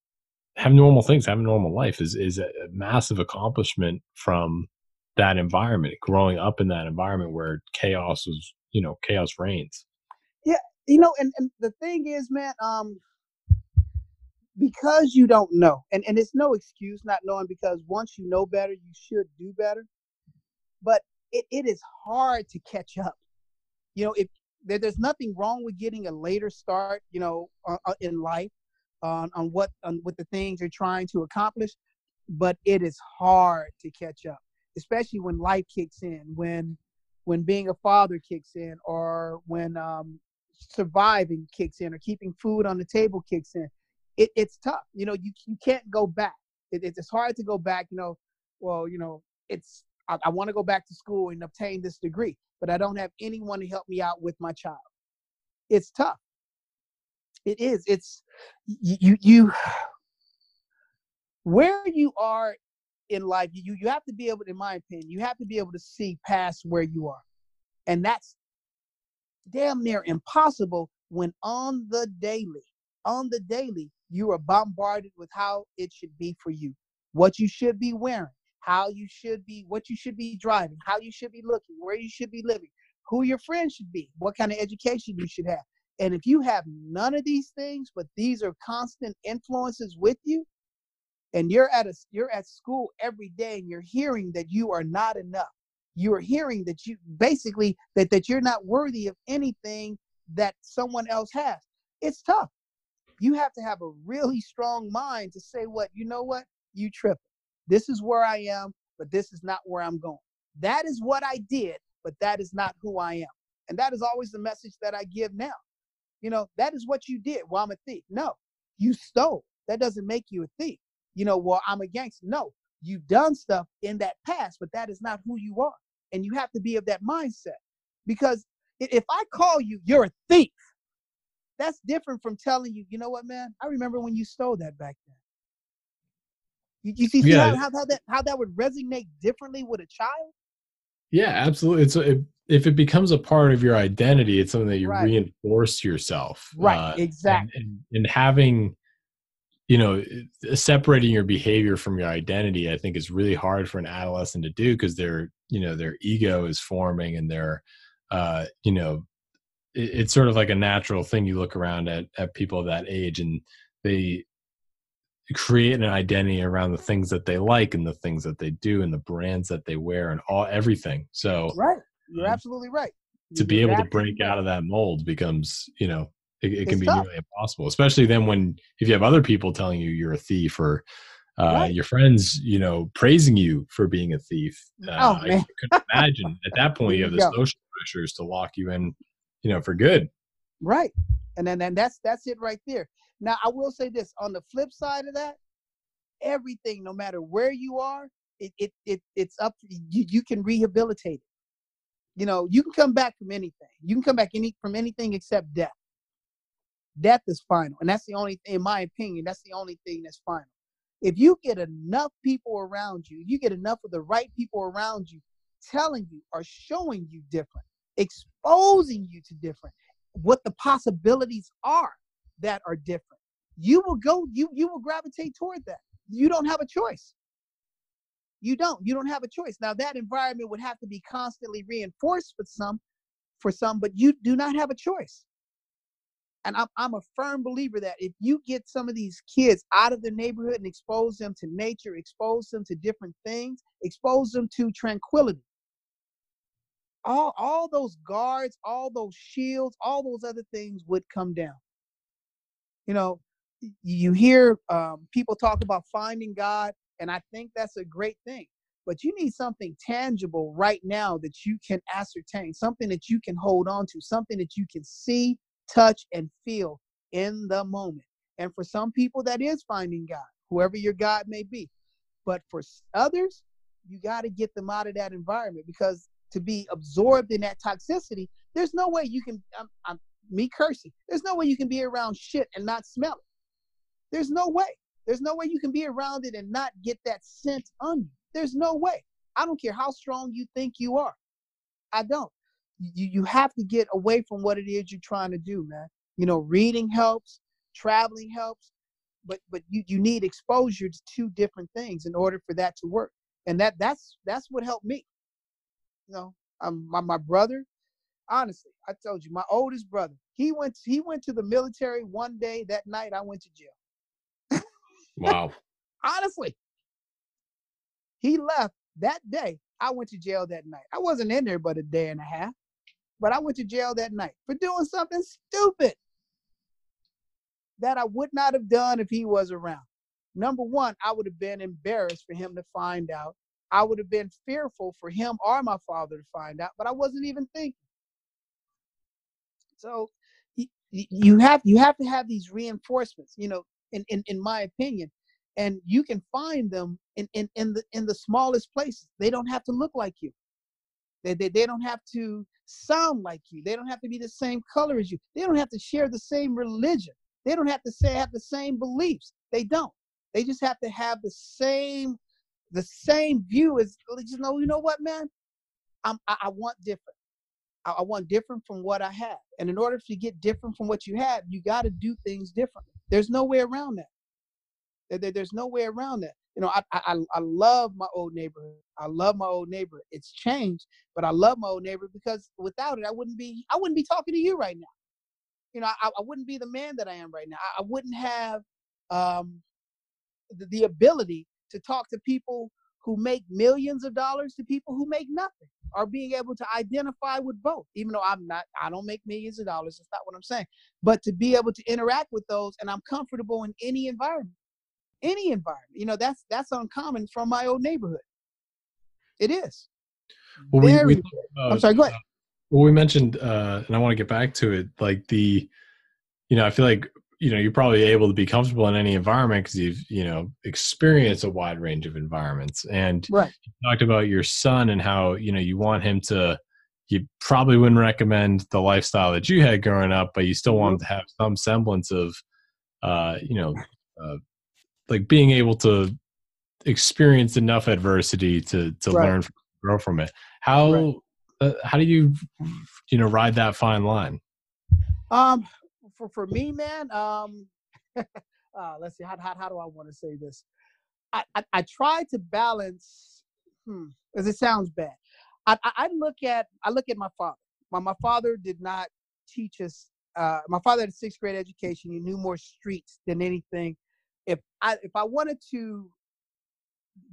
have normal things, have a normal life is is a massive accomplishment from that environment, growing up in that environment where chaos was, you know, chaos reigns. Yeah, you know, and, and the thing is, man, um, because you don't know, and, and it's no excuse not knowing because once you know better, you should do better. But it, it is hard to catch up. You know, if there, there's nothing wrong with getting a later start, you know, uh, uh in life on, on what on the things you're trying to accomplish, but it is hard to catch up, especially when life kicks in, when when being a father kicks in, or when um, surviving kicks in, or keeping food on the table kicks in. It, it's tough. You know, you you can't go back. It, it's hard to go back. You know, well, you know, it's I, I want to go back to school and obtain this degree, but I don't have anyone to help me out with my child. It's tough it is it's you you where you are in life you you have to be able in my opinion you have to be able to see past where you are and that's damn near impossible when on the daily on the daily you are bombarded with how it should be for you what you should be wearing how you should be what you should be driving how you should be looking where you should be living who your friends should be what kind of education you should have And if you have none of these things, but these are constant influences with you, and you're at a you're at school every day and you're hearing that you are not enough. You're hearing that you basically that, that you're not worthy of anything that someone else has. It's tough. You have to have a really strong mind to say what, you know what? You tripping. This is where I am, but this is not where I'm going. That is what I did, but that is not who I am. And that is always the message that I give now. You know, that is what you did. Well, I'm a thief. No, you stole. That doesn't make you a thief. You know, well, I'm a gangster. No, you've done stuff in that past, but that is not who you are. And you have to be of that mindset. Because if I call you, you're a thief, that's different from telling you, you know what, man, I remember when you stole that back then. You, you see, yeah. how, how, how, that how that would resonate differently with a child? Yeah, absolutely. It's a, if it becomes a part of your identity, it's something that you right. reinforce yourself. Right. Uh, exactly. And, and, and, having, you know, separating your behavior from your identity, I think is really hard for an adolescent to do because their, you know, their ego is forming and their, uh, you know, it, it's sort of like a natural thing. You look around at at people of that age and they create an identity around the things that they like and the things that they do and the brands that they wear and all everything. So right, you're um, absolutely right. to be able to break right. out of that mold becomes, you know, it, it can be tough. nearly impossible. Especially then when if you have other people telling you you're a thief or uh, right. your friends, you know, praising you for being a thief. Uh, oh, man. I could imagine at that point you have the go. social pressures to lock you in, you know, for good. Right, and then and that's that's it right there. Now, I will say this on the flip side of that, everything, no matter where you are, it, it, it it's up, you, you can rehabilitate it. You know, you can come back from anything. You can come back any from anything except death. Death is final. And that's the only, thing, in my opinion, that's the only thing that's final. If you get enough people around you, you get enough of the right people around you telling you or showing you different, exposing you to different, what the possibilities are that are different. You will go, you you will gravitate toward that. You don't have a choice. You don't. You don't have a choice. Now that environment would have to be constantly reinforced for some, for some, but you do not have a choice. And I'm, I'm a firm believer that if you get some of these kids out of the neighborhood and expose them to nature, expose them to different things, expose them to tranquility, all, all those guards, all those shields, all those other things would come down you know, you hear um, people talk about finding God, and I think that's a great thing. But you need something tangible right now that you can ascertain, something that you can hold on to, something that you can see, touch, and feel in the moment. And for some people, that is finding God, whoever your God may be. But for others, you got to get them out of that environment because to be absorbed in that toxicity, there's no way you can. I'm, I'm me cursing. There's no way you can be around shit and not smell it. There's no way. There's no way you can be around it and not get that scent on you. There's no way. I don't care how strong you think you are. I don't. You you have to get away from what it is you're trying to do, man. You know, reading helps, traveling helps, but but you you need exposure to two different things in order for that to work. And that that's that's what helped me. You know, um, my my brother, honestly, I told you, my oldest brother, he went he went to the military one day. That night, I went to jail. wow. honestly, he left that day. I went to jail that night. I wasn't in there but a day and a half, but I went to jail that night for doing something stupid that I would not have done if he was around. Number one, I would have been embarrassed for him to find out. I would have been fearful for him or my father to find out, but I wasn't even thinking. So you have you have to have these reinforcements, you know, in, in, in my opinion. And you can find them in, in, in the in the smallest places. They don't have to look like you. They, they, they don't have to sound like you. They don't have to be the same color as you. They don't have to share the same religion. They don't have to say have the same beliefs. They don't. They just have to have the same the same view as oh, you know, you know what, man? I'm I, I want different. I, I want different from what I have. And in order to get different from what you have, you got to do things differently. There's no way around that. There, there's no way around that. You know, I, I I love my old neighborhood. I love my old neighborhood. It's changed, but I love my old neighborhood because without it, I wouldn't be I wouldn't be talking to you right now. you know, I, I wouldn't be the man that I am right now. I, I wouldn't have um, the, the ability to talk to people who make millions of dollars to people who make nothing or being able to identify with both even though i'm not i don't make millions of dollars that's not what i'm saying but to be able to interact with those and i'm comfortable in any environment any environment you know that's that's uncommon from my old neighborhood. It is. Well, we, we about, i'm sorry go ahead. uh, well we mentioned uh and i want to get back to it like the you know i feel like you know you're probably able to be comfortable in any environment because you've you know experienced a wide range of environments. And right. you talked about your son and how you know you want him to you probably wouldn't recommend the lifestyle that you had growing up but you still want him to have some semblance of uh you know uh, like being able to experience enough adversity to to right. learn grow from it how right. uh, how do you you know ride that fine line um for for me, man, um, uh, let's see, how, how how do I want to say this? I, I, I try to balance, hmm, because it sounds bad. I, I, I look at I look at my father. My my father did not teach us. Uh, my father had a sixth grade education. He knew more streets than anything. If I if I wanted to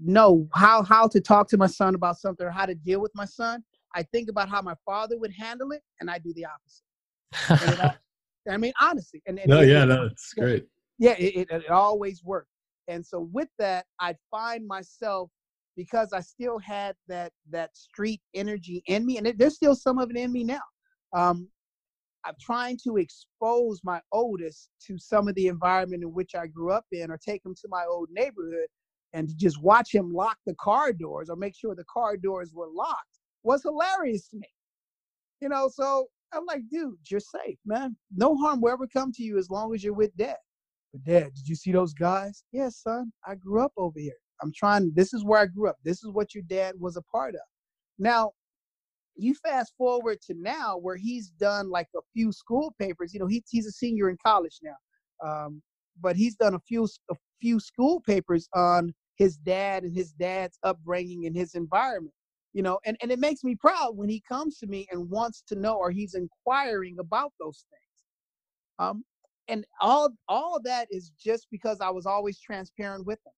know how how to talk to my son about something or how to deal with my son, I think about how my father would handle it, and I do the opposite. I mean, honestly. And, and no, it, yeah, it, no, it's great. Yeah, it, it, always worked. And so with that, I find myself because I still had that that street energy in me, and it, there's still some of it in me now. Um, I'm trying to expose my oldest to some of the environment in which I grew up in, or take him to my old neighborhood and just watch him lock the car doors or make sure the car doors were locked was hilarious to me. You know, so I'm like, dude, you're safe, man. No harm will ever come to you as long as you're with dad. But dad, did you see those guys? Yes, son. I grew up over here. I'm trying, this is where I grew up. This is what your dad was a part of. Now, you fast forward to now where he's done like a few school papers. You know, he, he's a senior in college now. Um, but he's done a few a few school papers on his dad and his dad's upbringing and his environment you know and, and it makes me proud when he comes to me and wants to know or he's inquiring about those things um and all all that is just because i was always transparent with him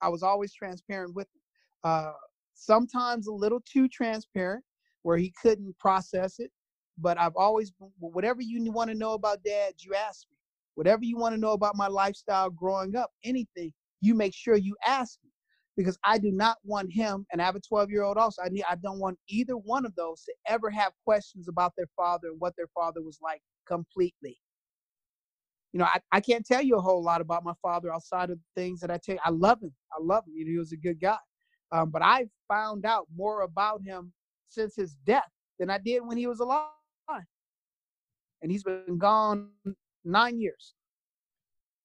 i was always transparent with him uh sometimes a little too transparent where he couldn't process it but i've always whatever you want to know about dad you ask me whatever you want to know about my lifestyle growing up anything you make sure you ask me because I do not want him, and I have a 12 year old also. I need, I don't want either one of those to ever have questions about their father and what their father was like completely. You know, I, I can't tell you a whole lot about my father outside of the things that I tell you. I love him. I love him. You know, he was a good guy. Um, but I found out more about him since his death than I did when he was alive. And he's been gone nine years.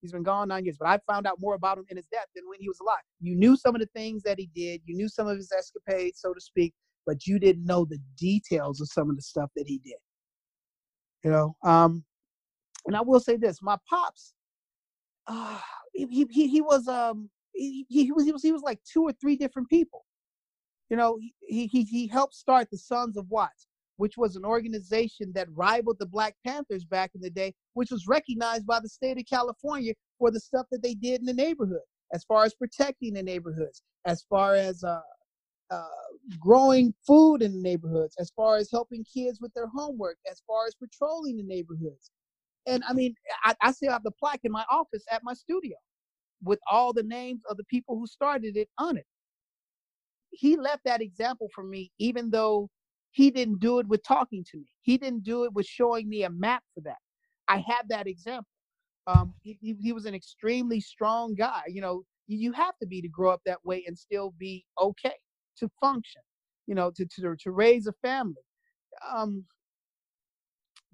He's been gone nine years, but I found out more about him in his death than when he was alive. You knew some of the things that he did, you knew some of his escapades, so to speak, but you didn't know the details of some of the stuff that he did. You know, um, and I will say this: my pops, uh, he, he he was um he, he was he was he was like two or three different people. You know, he he he helped start the Sons of Watts which was an organization that rivaled the Black Panthers back in the day, which was recognized by the state of California for the stuff that they did in the neighborhood, as far as protecting the neighborhoods, as far as uh, uh, growing food in the neighborhoods, as far as helping kids with their homework, as far as patrolling the neighborhoods. And I mean, I, I still have the plaque in my office at my studio with all the names of the people who started it on it. He left that example for me, even though he didn't do it with talking to me. He didn't do it with showing me a map for that. I have that example. Um, he, he was an extremely strong guy. You know, you have to be to grow up that way and still be okay to function. You know, to to to raise a family. Um,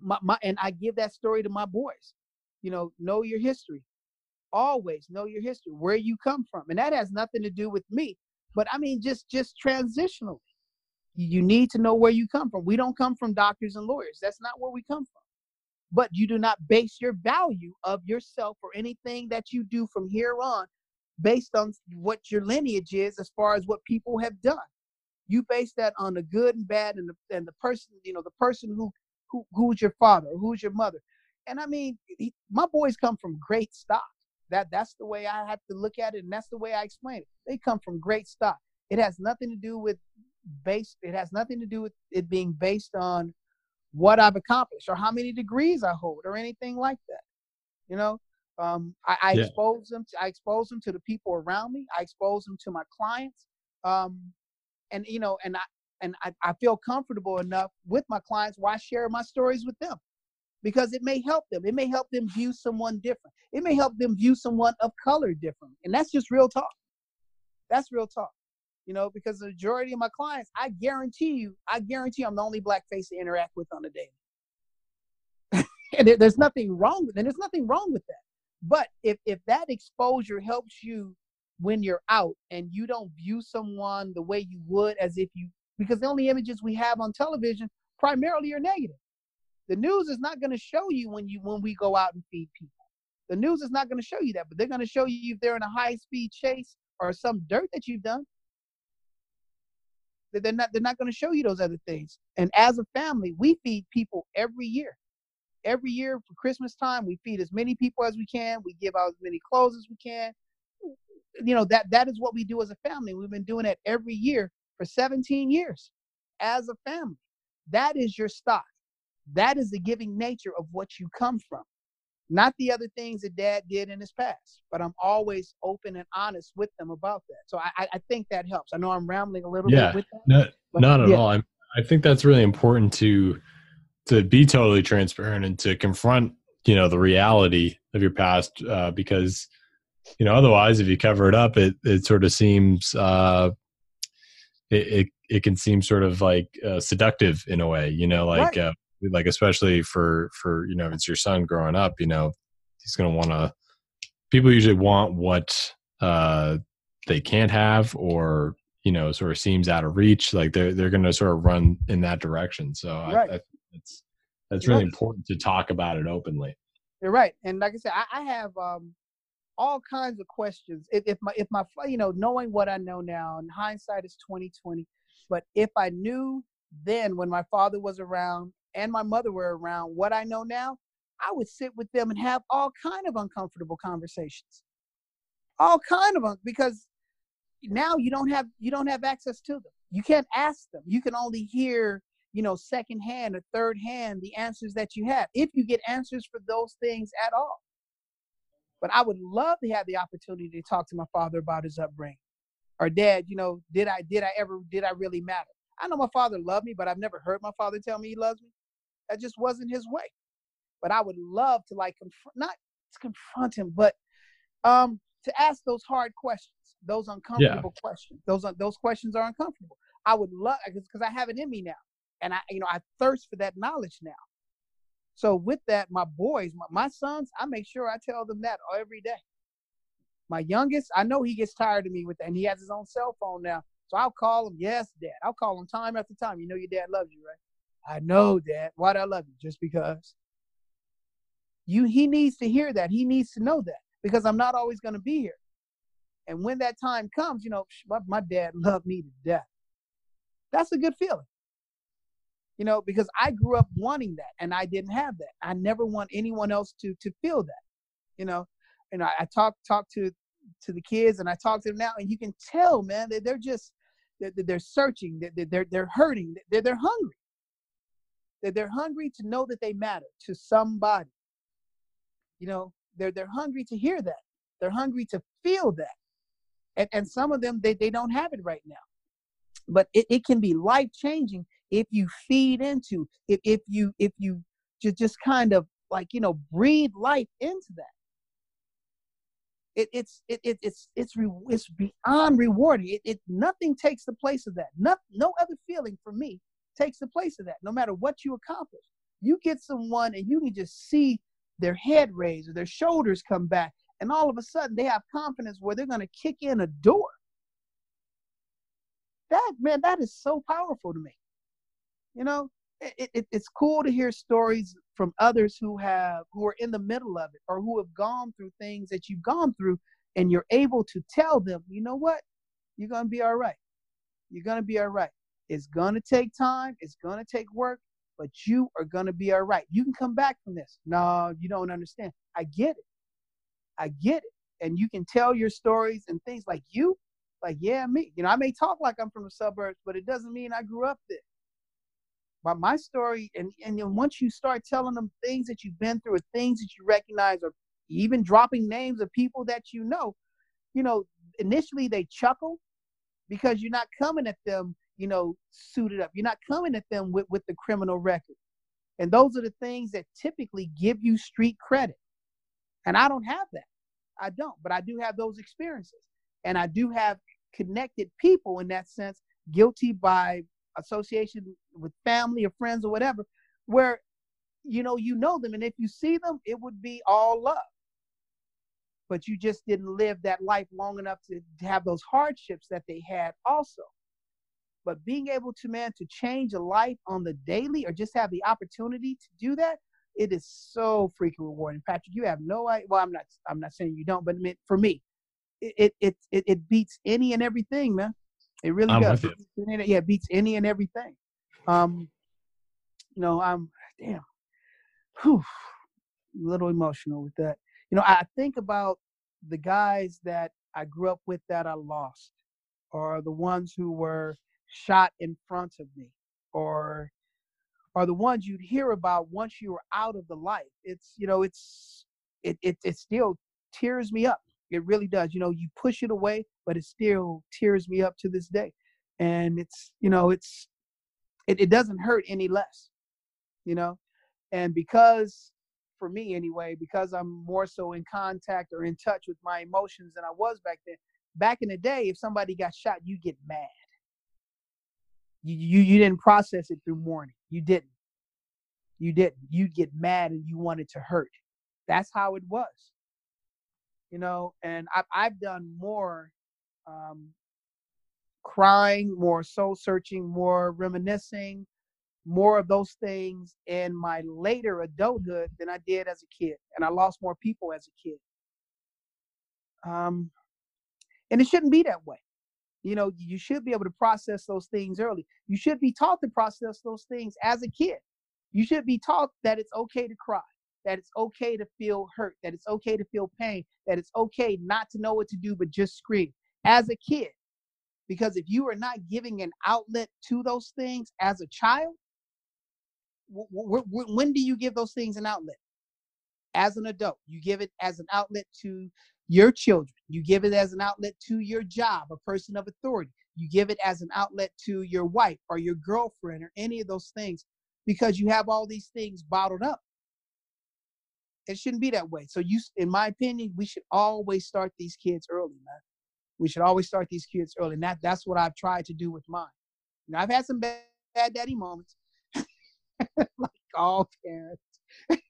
my, my and I give that story to my boys. You know, know your history. Always know your history, where you come from, and that has nothing to do with me. But I mean, just just transitionally you need to know where you come from. We don't come from doctors and lawyers. That's not where we come from. But you do not base your value of yourself or anything that you do from here on based on what your lineage is as far as what people have done. You base that on the good and bad and the, and the person, you know, the person who who, who's your father who's your mother? And I mean, he, my boys come from great stock. That that's the way I have to look at it, and that's the way I explain it. They come from great stock. It has nothing to do with based. It has nothing to do with it being based on what I've accomplished or how many degrees I hold or anything like that. You know, um, I, I yeah. expose them. To, I expose them to the people around me. I expose them to my clients. Um, and you know, and I and I, I feel comfortable enough with my clients Why share my stories with them because it may help them. It may help them view someone different. It may help them view someone of color different. And that's just real talk. That's real talk. You know, because the majority of my clients, I guarantee you, I guarantee I'm the only black face to interact with on a daily. and there's nothing wrong with it. There's nothing wrong with that. But if if that exposure helps you when you're out and you don't view someone the way you would as if you because the only images we have on television primarily are negative. The news is not going to show you when you when we go out and feed people. The news is not going to show you that, but they're going to show you if they're in a high speed chase or some dirt that you've done. They're not they're not going to show you those other things. And as a family, we feed people every year. Every year for Christmas time, we feed as many people as we can. We give out as many clothes as we can. You know that that is what we do as a family. We've been doing it every year for 17 years as a family. That is your stock. That is the giving nature of what you come from, not the other things that dad did in his past. But I'm always open and honest with them about that. So I, I think that helps. I know I'm rambling a little yeah, bit with that. No, not at yeah. all. I'm, I think that's really important to to be totally transparent and to confront you know the reality of your past uh, because you know otherwise if you cover it up it it sort of seems uh, it, it, it can seem sort of like uh, seductive in a way you know like right. uh, like especially for for you know if it's your son growing up you know he's going to want to people usually want what uh they can't have or you know sort of seems out of reach like they're they're going to sort of run in that direction. So right. I, I that's that's really important to talk about it openly. You're right. And like i said i, I have um all kinds of questions. If, if my if my you know knowing what i know now and hindsight is 2020 but if i knew then when my father was around and my mother were around what I know now, I would sit with them and have all kind of uncomfortable conversations. All kind of because now you don't have you don't have access to them. You can't ask them. You can only hear, you know, second hand or third hand the answers that you have if you get answers for those things at all. But I would love to have the opportunity to talk to my father about his upbringing. Or dad, you know, did I did I ever did I really matter? I know my father loved me, but I've never heard my father tell me he loves me. That just wasn't his way. But I would love to like confront, not to confront him, but um, to ask those hard questions, those uncomfortable yeah. questions. Those those questions are uncomfortable. I would love because I have it in me now, and I you know I thirst for that knowledge now. So with that, my boys, my, my sons, I make sure I tell them that every day. My youngest, I know he gets tired of me with that, and he has his own cell phone now. So I'll call him, yes, dad. I'll call him time after time. You know your dad loves you, right? I know, that. Why do I love you? Just because. You he needs to hear that. He needs to know that. Because I'm not always gonna be here. And when that time comes, you know, my, my dad loved me to death. That's a good feeling. You know, because I grew up wanting that and I didn't have that. I never want anyone else to to feel that. You know, and I, I talk talk to to the kids and I talk to them now, and you can tell, man, that they're just they're, they're searching, they're, they're they're hurting, they're they're hungry that they're hungry to know that they matter to somebody. You know, they're they're hungry to hear that. They're hungry to feel that. And and some of them they, they don't have it right now. But it, it can be life changing if you feed into, if if you if you just just kind of like, you know, breathe life into that. It, it's it, it, it's it's re, it's beyond rewarding. It, it nothing takes the place of that. No, no other feeling for me takes the place of that. No matter what you accomplish, you get someone and you can just see their head raise or their shoulders come back, and all of a sudden they have confidence where they're going to kick in a door. That man, that is so powerful to me. You know, it, it, it's cool to hear stories from others who have who are in the middle of it or who have gone through things that you've gone through, and you're able to tell them, you know what, you're gonna be all right. You're gonna be all right. It's going to take time, it's going to take work, but you are going to be all right. You can come back from this. No, you don't understand. I get it. I get it. And you can tell your stories and things like you, like, yeah, me. You know, I may talk like I'm from the suburbs, but it doesn't mean I grew up there. But my story, and, and then once you start telling them things that you've been through or things that you recognize or even dropping names of people that you know, you know, initially they chuckle because you're not coming at them, you know, suited up. You're not coming at them with, with the criminal record. And those are the things that typically give you street credit. And I don't have that. I don't, but I do have those experiences. And I do have connected people in that sense, guilty by association with family or friends or whatever, where you know you know them and if you see them it would be all love but you just didn't live that life long enough to, to have those hardships that they had also. But being able to, man, to change a life on the daily or just have the opportunity to do that, it is so freaking rewarding. Patrick, you have no idea. Well, I'm not, I'm not saying you don't, but for me, it, it, it, it beats any and everything, man. It really I'm does. It. Yeah, it beats any and everything. Um, you know, I'm, damn, whew, a little emotional with that you know, I think about the guys that I grew up with that I lost, or the ones who were shot in front of me, or are the ones you'd hear about once you were out of the life. It's you know, it's it it it still tears me up. It really does. You know, you push it away, but it still tears me up to this day. And it's you know, it's it, it doesn't hurt any less. You know, and because for me anyway, because I'm more so in contact or in touch with my emotions than I was back then. Back in the day, if somebody got shot, you get mad. You, you didn't process it through mourning. You didn't. You didn't. You'd get mad and you wanted to hurt. That's how it was. You know, and I've I've done more um, crying, more soul searching, more reminiscing, more of those things in my later adulthood than I did as a kid. And I lost more people as a kid. Um, and it shouldn't be that way. You know, you should be able to process those things early. You should be taught to process those things as a kid. You should be taught that it's okay to cry, that it's okay to feel hurt, that it's okay to feel pain, that it's okay not to know what to do but just scream as a kid. Because if you are not giving an outlet to those things as a child, when do you give those things an outlet? As an adult, you give it as an outlet to your children. You give it as an outlet to your job, a person of authority. You give it as an outlet to your wife or your girlfriend or any of those things because you have all these things bottled up. It shouldn't be that way. So you, in my opinion, we should always start these kids early, man. We should always start these kids early. And that, that's what I've tried to do with mine. Now, I've had some bad, bad daddy moments, like all parents.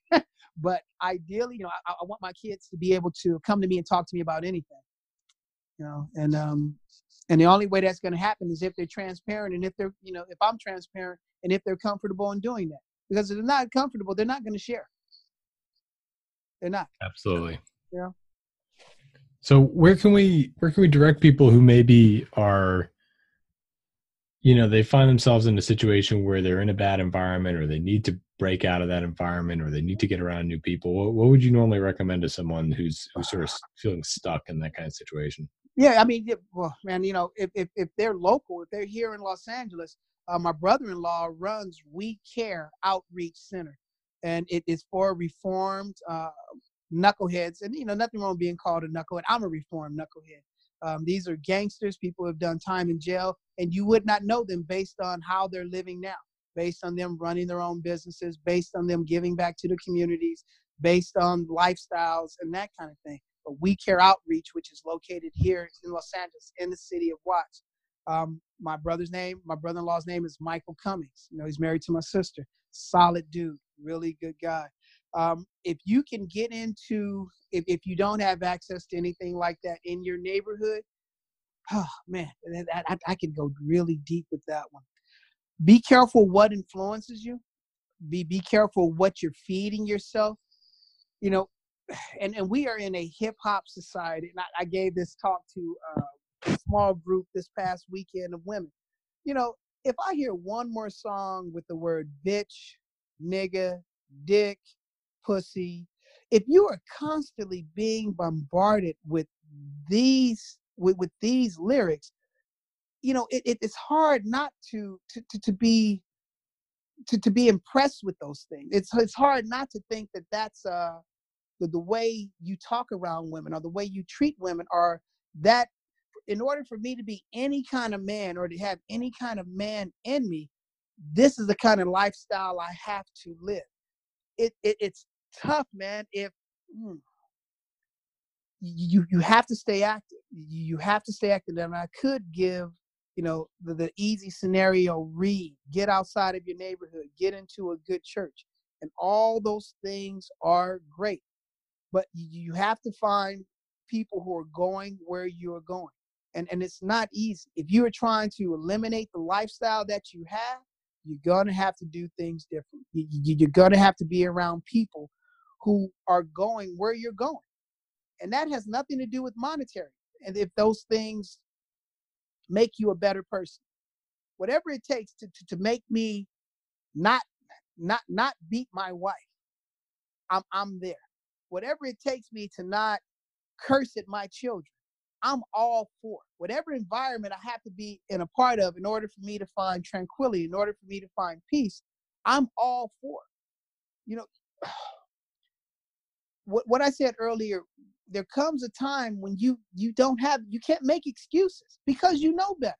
but ideally, you know, I, I, want my kids to be able to come to me and talk to me about anything. You know, and um, and the only way that's going to happen is if they're transparent and if they're, you know, if I'm transparent and if they're comfortable in doing that. Because if they're not comfortable, they're not going to share. They're not. Absolutely. Yeah. So where can we where can we direct people who maybe are you know they find themselves in a situation where they're in a bad environment or they need to break out of that environment or they need to get around new people. What, what would you normally recommend to someone who's who's sort of feeling stuck in that kind of situation? Yeah i mean well man you know if, if, if they're local if they're here in los angeles uh, my brother-in-law runs we care outreach center and it is for reformed uh, knuckleheads and you know nothing wrong being called a knucklehead. I'm a reformed knucklehead um, these are gangsters, people have done time in jail, and you would not know them based on how they're living now, based on them running their own businesses, based on them giving back to the communities, based on lifestyles and that kind of thing. But We Care Outreach, which is located here in Los Angeles, in the city of Watts. Um, my brother's name, my brother-in-law's name is Michael Cummings. You know, he's married to my sister. Solid dude, really good guy. Um, if you can get into, if, if you don't have access to anything like that in your neighborhood, oh man, I, I, I go really deep with that one. Be careful what influences you. Be be careful what you're feeding yourself. You know, and and we are in a hip hop society. And I, I, gave this talk to uh, a small group this past weekend of women. You know, if I hear one more song with the word bitch nigga, dick, pussy. If you are constantly being bombarded with these with, with these lyrics, you know, it, it, it's hard not to, to to to be to, to be impressed with those things. It's it's hard not to think that that's uh the, the way you talk around women or the way you treat women or that in order for me to be any kind of man or to have any kind of man in me, this is the kind of lifestyle I have to live. It, it it's tough, man. If mm, you you have to stay active, you have to stay active. And I could give you know the, the easy scenario: read, get outside of your neighborhood, get into a good church, and all those things are great. But you have to find people who are going where you're going and and it's not easy if you are trying to eliminate the lifestyle that you have you're gonna have to do things different you, you're gonna have to be around people who are going where you're going and that has nothing to do with monetary and if those things make you a better person whatever it takes to, to, to make me not not not beat my wife i'm i'm there whatever it takes me to not curse at my children I'm all for whatever environment I have to be in a part of in order for me to find tranquility, in order for me to find peace. I'm all for. You know, what what I said earlier. There comes a time when you you don't have you can't make excuses because you know better.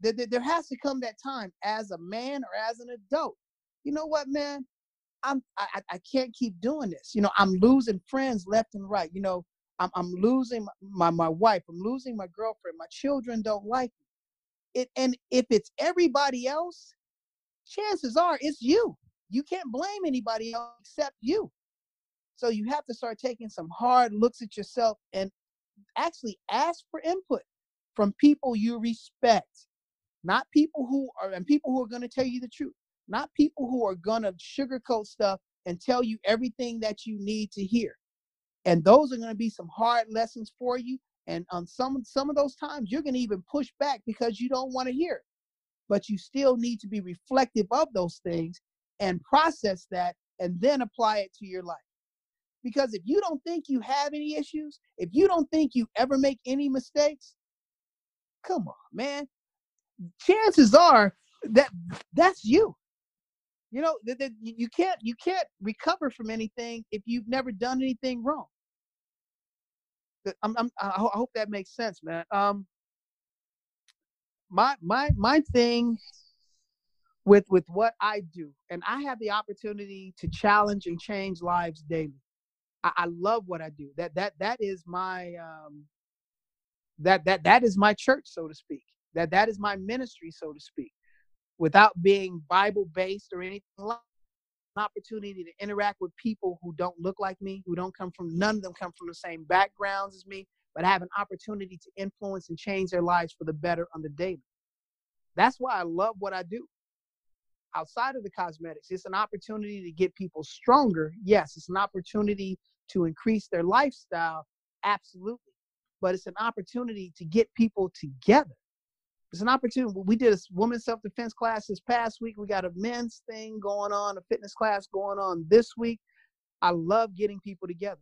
There, there, there has to come that time as a man or as an adult. You know what, man? I'm I, I can't keep doing this. You know, I'm losing friends left and right. You know, I'm, I'm losing my, my wife. I'm losing my girlfriend. My children don't like me. It, and if it's everybody else, chances are it's you. You can't blame anybody else except you. So you have to start taking some hard looks at yourself and actually ask for input from people you respect, not people who are and people who are going to tell you the truth, not people who are going to sugarcoat stuff and tell you everything that you need to hear. And those are going to be some hard lessons for you and on some some of those times you're going to even push back because you don't want to hear it. But you still need to be reflective of those things and process that and then apply it to your life because if you don't think you have any issues if you don't think you ever make any mistakes come on man chances are that that's you you know that, that you can't you can't recover from anything if you've never done anything wrong I'm, I'm, i hope that makes sense, man. Um, my my my thing with with what I do, and I have the opportunity to challenge and change lives daily. I, I love what I do. That that that is my um, that that that is my church, so to speak. That that is my ministry, so to speak. Without being Bible based or anything like an opportunity to interact with people who don't look like me, who don't come from, none of them come from the same backgrounds as me, but I have an opportunity to influence and change their lives for the better on the daily. That's why I love what I do. Outside of the cosmetics, it's an opportunity to get people stronger. Yes, it's an opportunity to increase their lifestyle. Absolutely. But it's an opportunity to get people together it's an opportunity. We did a women's self defense class this past week. We got a men's thing going on, a fitness class going on this week. I love getting people together,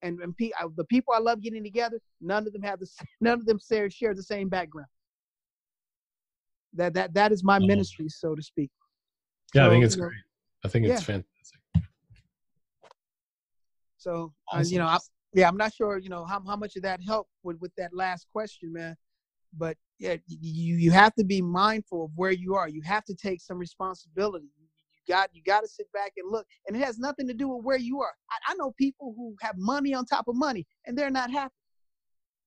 and, and the people I love getting together, none of them have the none of them share, share the same background. That that that is my oh. ministry, so to speak. Yeah, so, I think it's great. Know, I think it's yeah. fantastic. So awesome. uh, you know, I, yeah, I'm not sure, you know, how how much of that helped with with that last question, man. But yeah, you you have to be mindful of where you are. You have to take some responsibility. You got you got to sit back and look, and it has nothing to do with where you are. I, I know people who have money on top of money and they're not happy,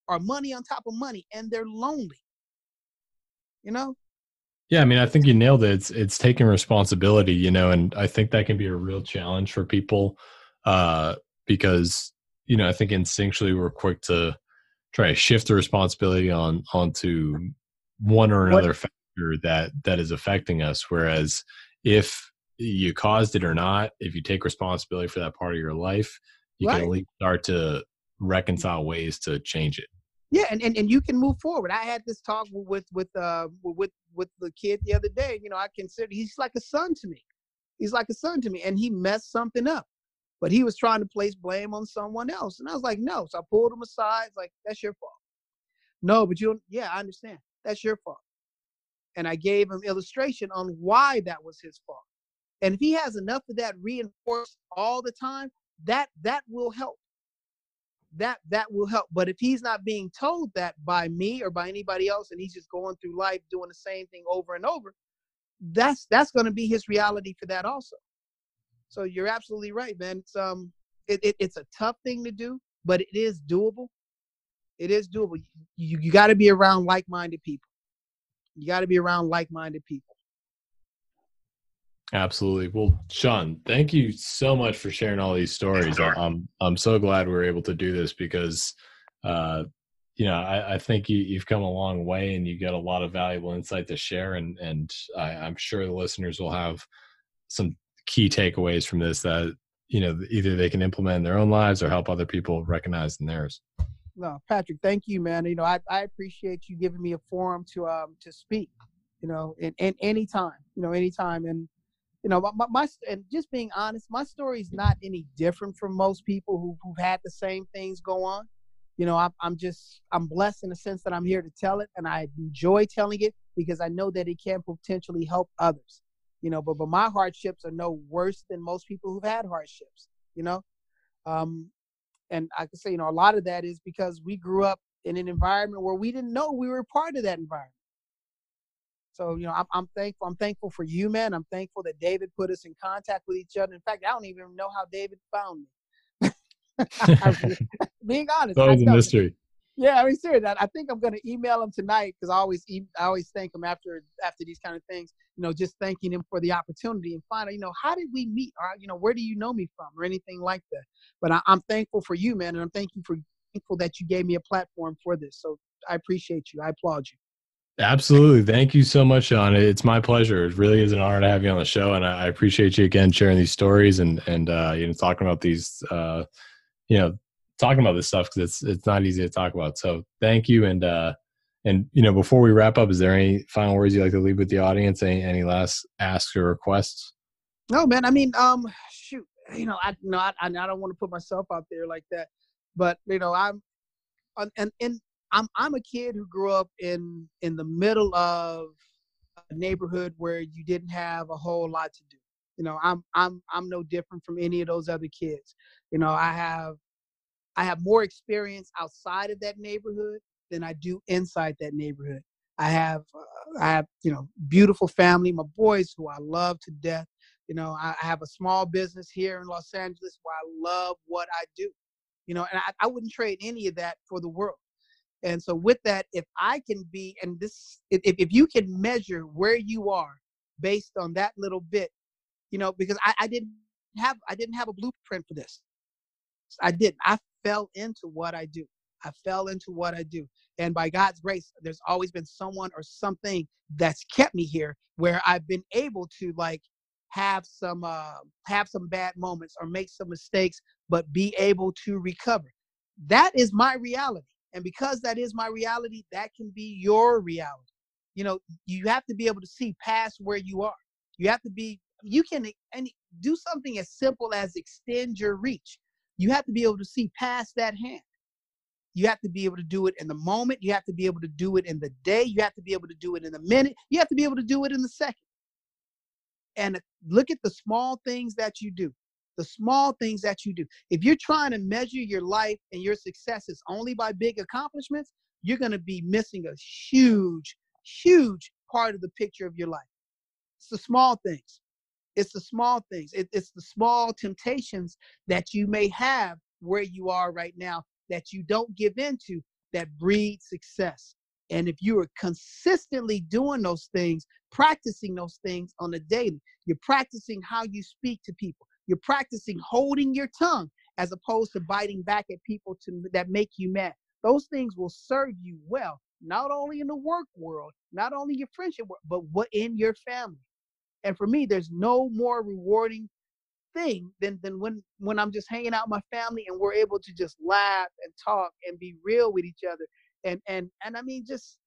or money on top of money and they're lonely. You know. Yeah, I mean, I think you nailed it. It's it's taking responsibility, you know, and I think that can be a real challenge for people uh, because you know I think instinctually we're quick to try to shift the responsibility on onto one or another what? factor that that is affecting us whereas if you caused it or not if you take responsibility for that part of your life you right. can at least start to reconcile ways to change it yeah and, and and you can move forward i had this talk with with uh with with the kid the other day you know i consider he's like a son to me He's like a son to me. And he messed something up. But he was trying to place blame on someone else. And I was like, no. So I pulled him aside. Like, that's your fault. No, but you yeah, I understand. That's your fault. And I gave him illustration on why that was his fault. And if he has enough of that reinforced all the time, that that will help. That that will help. But if he's not being told that by me or by anybody else, and he's just going through life doing the same thing over and over, that's that's going to be his reality for that also. So you're absolutely right, man. It's um, it, it it's a tough thing to do, but it is doable. It is doable. You you got to be around like-minded people. You got to be around like-minded people. Absolutely. Well, Sean, thank you so much for sharing all these stories. I'm I'm so glad we are able to do this because, uh, you know, I, I think you, you've come a long way and you got a lot of valuable insight to share, and and I, I'm sure the listeners will have some key takeaways from this that you know either they can implement in their own lives or help other people recognize in theirs. No, Patrick, thank you, man. You know, I, I appreciate you giving me a forum to um to speak. You know, in, in any time, you know, anytime, and you know, my, my and just being honest, my story is not any different from most people who who've had the same things go on. You know, I'm I'm just I'm blessed in the sense that I'm here to tell it, and I enjoy telling it because I know that it can potentially help others you know but but my hardships are no worse than most people who've had hardships you know um and i can say you know a lot of that is because we grew up in an environment where we didn't know we were part of that environment so you know i'm, I'm thankful i'm thankful for you man i'm thankful that david put us in contact with each other in fact i don't even know how david found me being honest that was a mystery yeah, I mean, seriously, I think I'm gonna email him tonight because I always I always thank him after after these kind of things. You know, just thanking him for the opportunity and out, you know, how did we meet, or you know, where do you know me from, or anything like that. But I, am thankful for you, man, and I'm thankful for thankful that you gave me a platform for this. So I appreciate you. I applaud you. Absolutely. Thank you so much, Sean. It's my pleasure. It really is an honor to have you on the show. And I appreciate you again sharing these stories and, and, uh, you know, talking about these, uh, you know, talking about this stuff because it's it's not easy to talk about. So thank you, and uh, and you know before we wrap up, is there any final words you'd like to leave with the audience? Any any last asks or requests? No, man. I mean, um, shoot, you know, I no, I, I don't want to put myself out there like that, but you know, I'm, and and I'm I'm a kid who grew up in in the middle of a neighborhood where you didn't have a whole lot to do. You know, I'm I'm I'm no different from any of those other kids. You know, I have I have more experience outside of that neighborhood than I do inside that neighborhood. I have, uh, I have, you know, beautiful family, my boys who I love to death. You know, I, I have a small business here in Los Angeles where I love what I do. You know, and I, I wouldn't trade any of that for the world. And so, with that, if I can be, and this, if, if you can measure where you are based on that little bit, you know, because I, I didn't have, I didn't have a blueprint for this. I didn't. I fell into what I do. I fell into what I do. And by God's grace, there's always been someone or something that's kept me here where I've been able to like have some uh, have some bad moments or make some mistakes, but be able to recover. That is my reality. And because that is my reality, that can be your reality. You know, you have to be able to see past where you are. You have to be you can and do something as simple as extend your reach you have to be able to see past that hand. You have to be able to do it in the moment. You have to be able to do it in the day. You have to be able to do it in a minute. You have to be able to do it in the second. And look at the small things that you do. The small things that you do. If you're trying to measure your life and your successes only by big accomplishments, you're going to be missing a huge, huge part of the picture of your life. It's the small things. It's the small things. It, it's the small temptations that you may have where you are right now that you don't give into that breed success. And if you are consistently doing those things, practicing those things on a daily, you're practicing how you speak to people. You're practicing holding your tongue as opposed to biting back at people to, that make you mad. Those things will serve you well, not only in the work world, not only your friendship world, but what in your family. And for me, there's no more rewarding thing than than when when I'm just hanging out with my family and we're able to just laugh and talk and be real with each other. And and and I mean just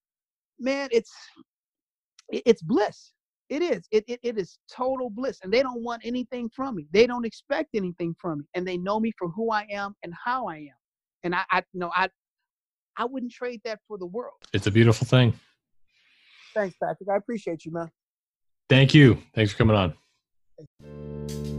man, it's it's bliss. It is. It, it it is total bliss, and they don't want anything from me. They don't expect anything from me, and they know me for who I am and how I am. And I, I you know, I I wouldn't trade that for the world. It's a beautiful thing. Thanks, Patrick. I appreciate you, man. Thank you. Thanks for coming on.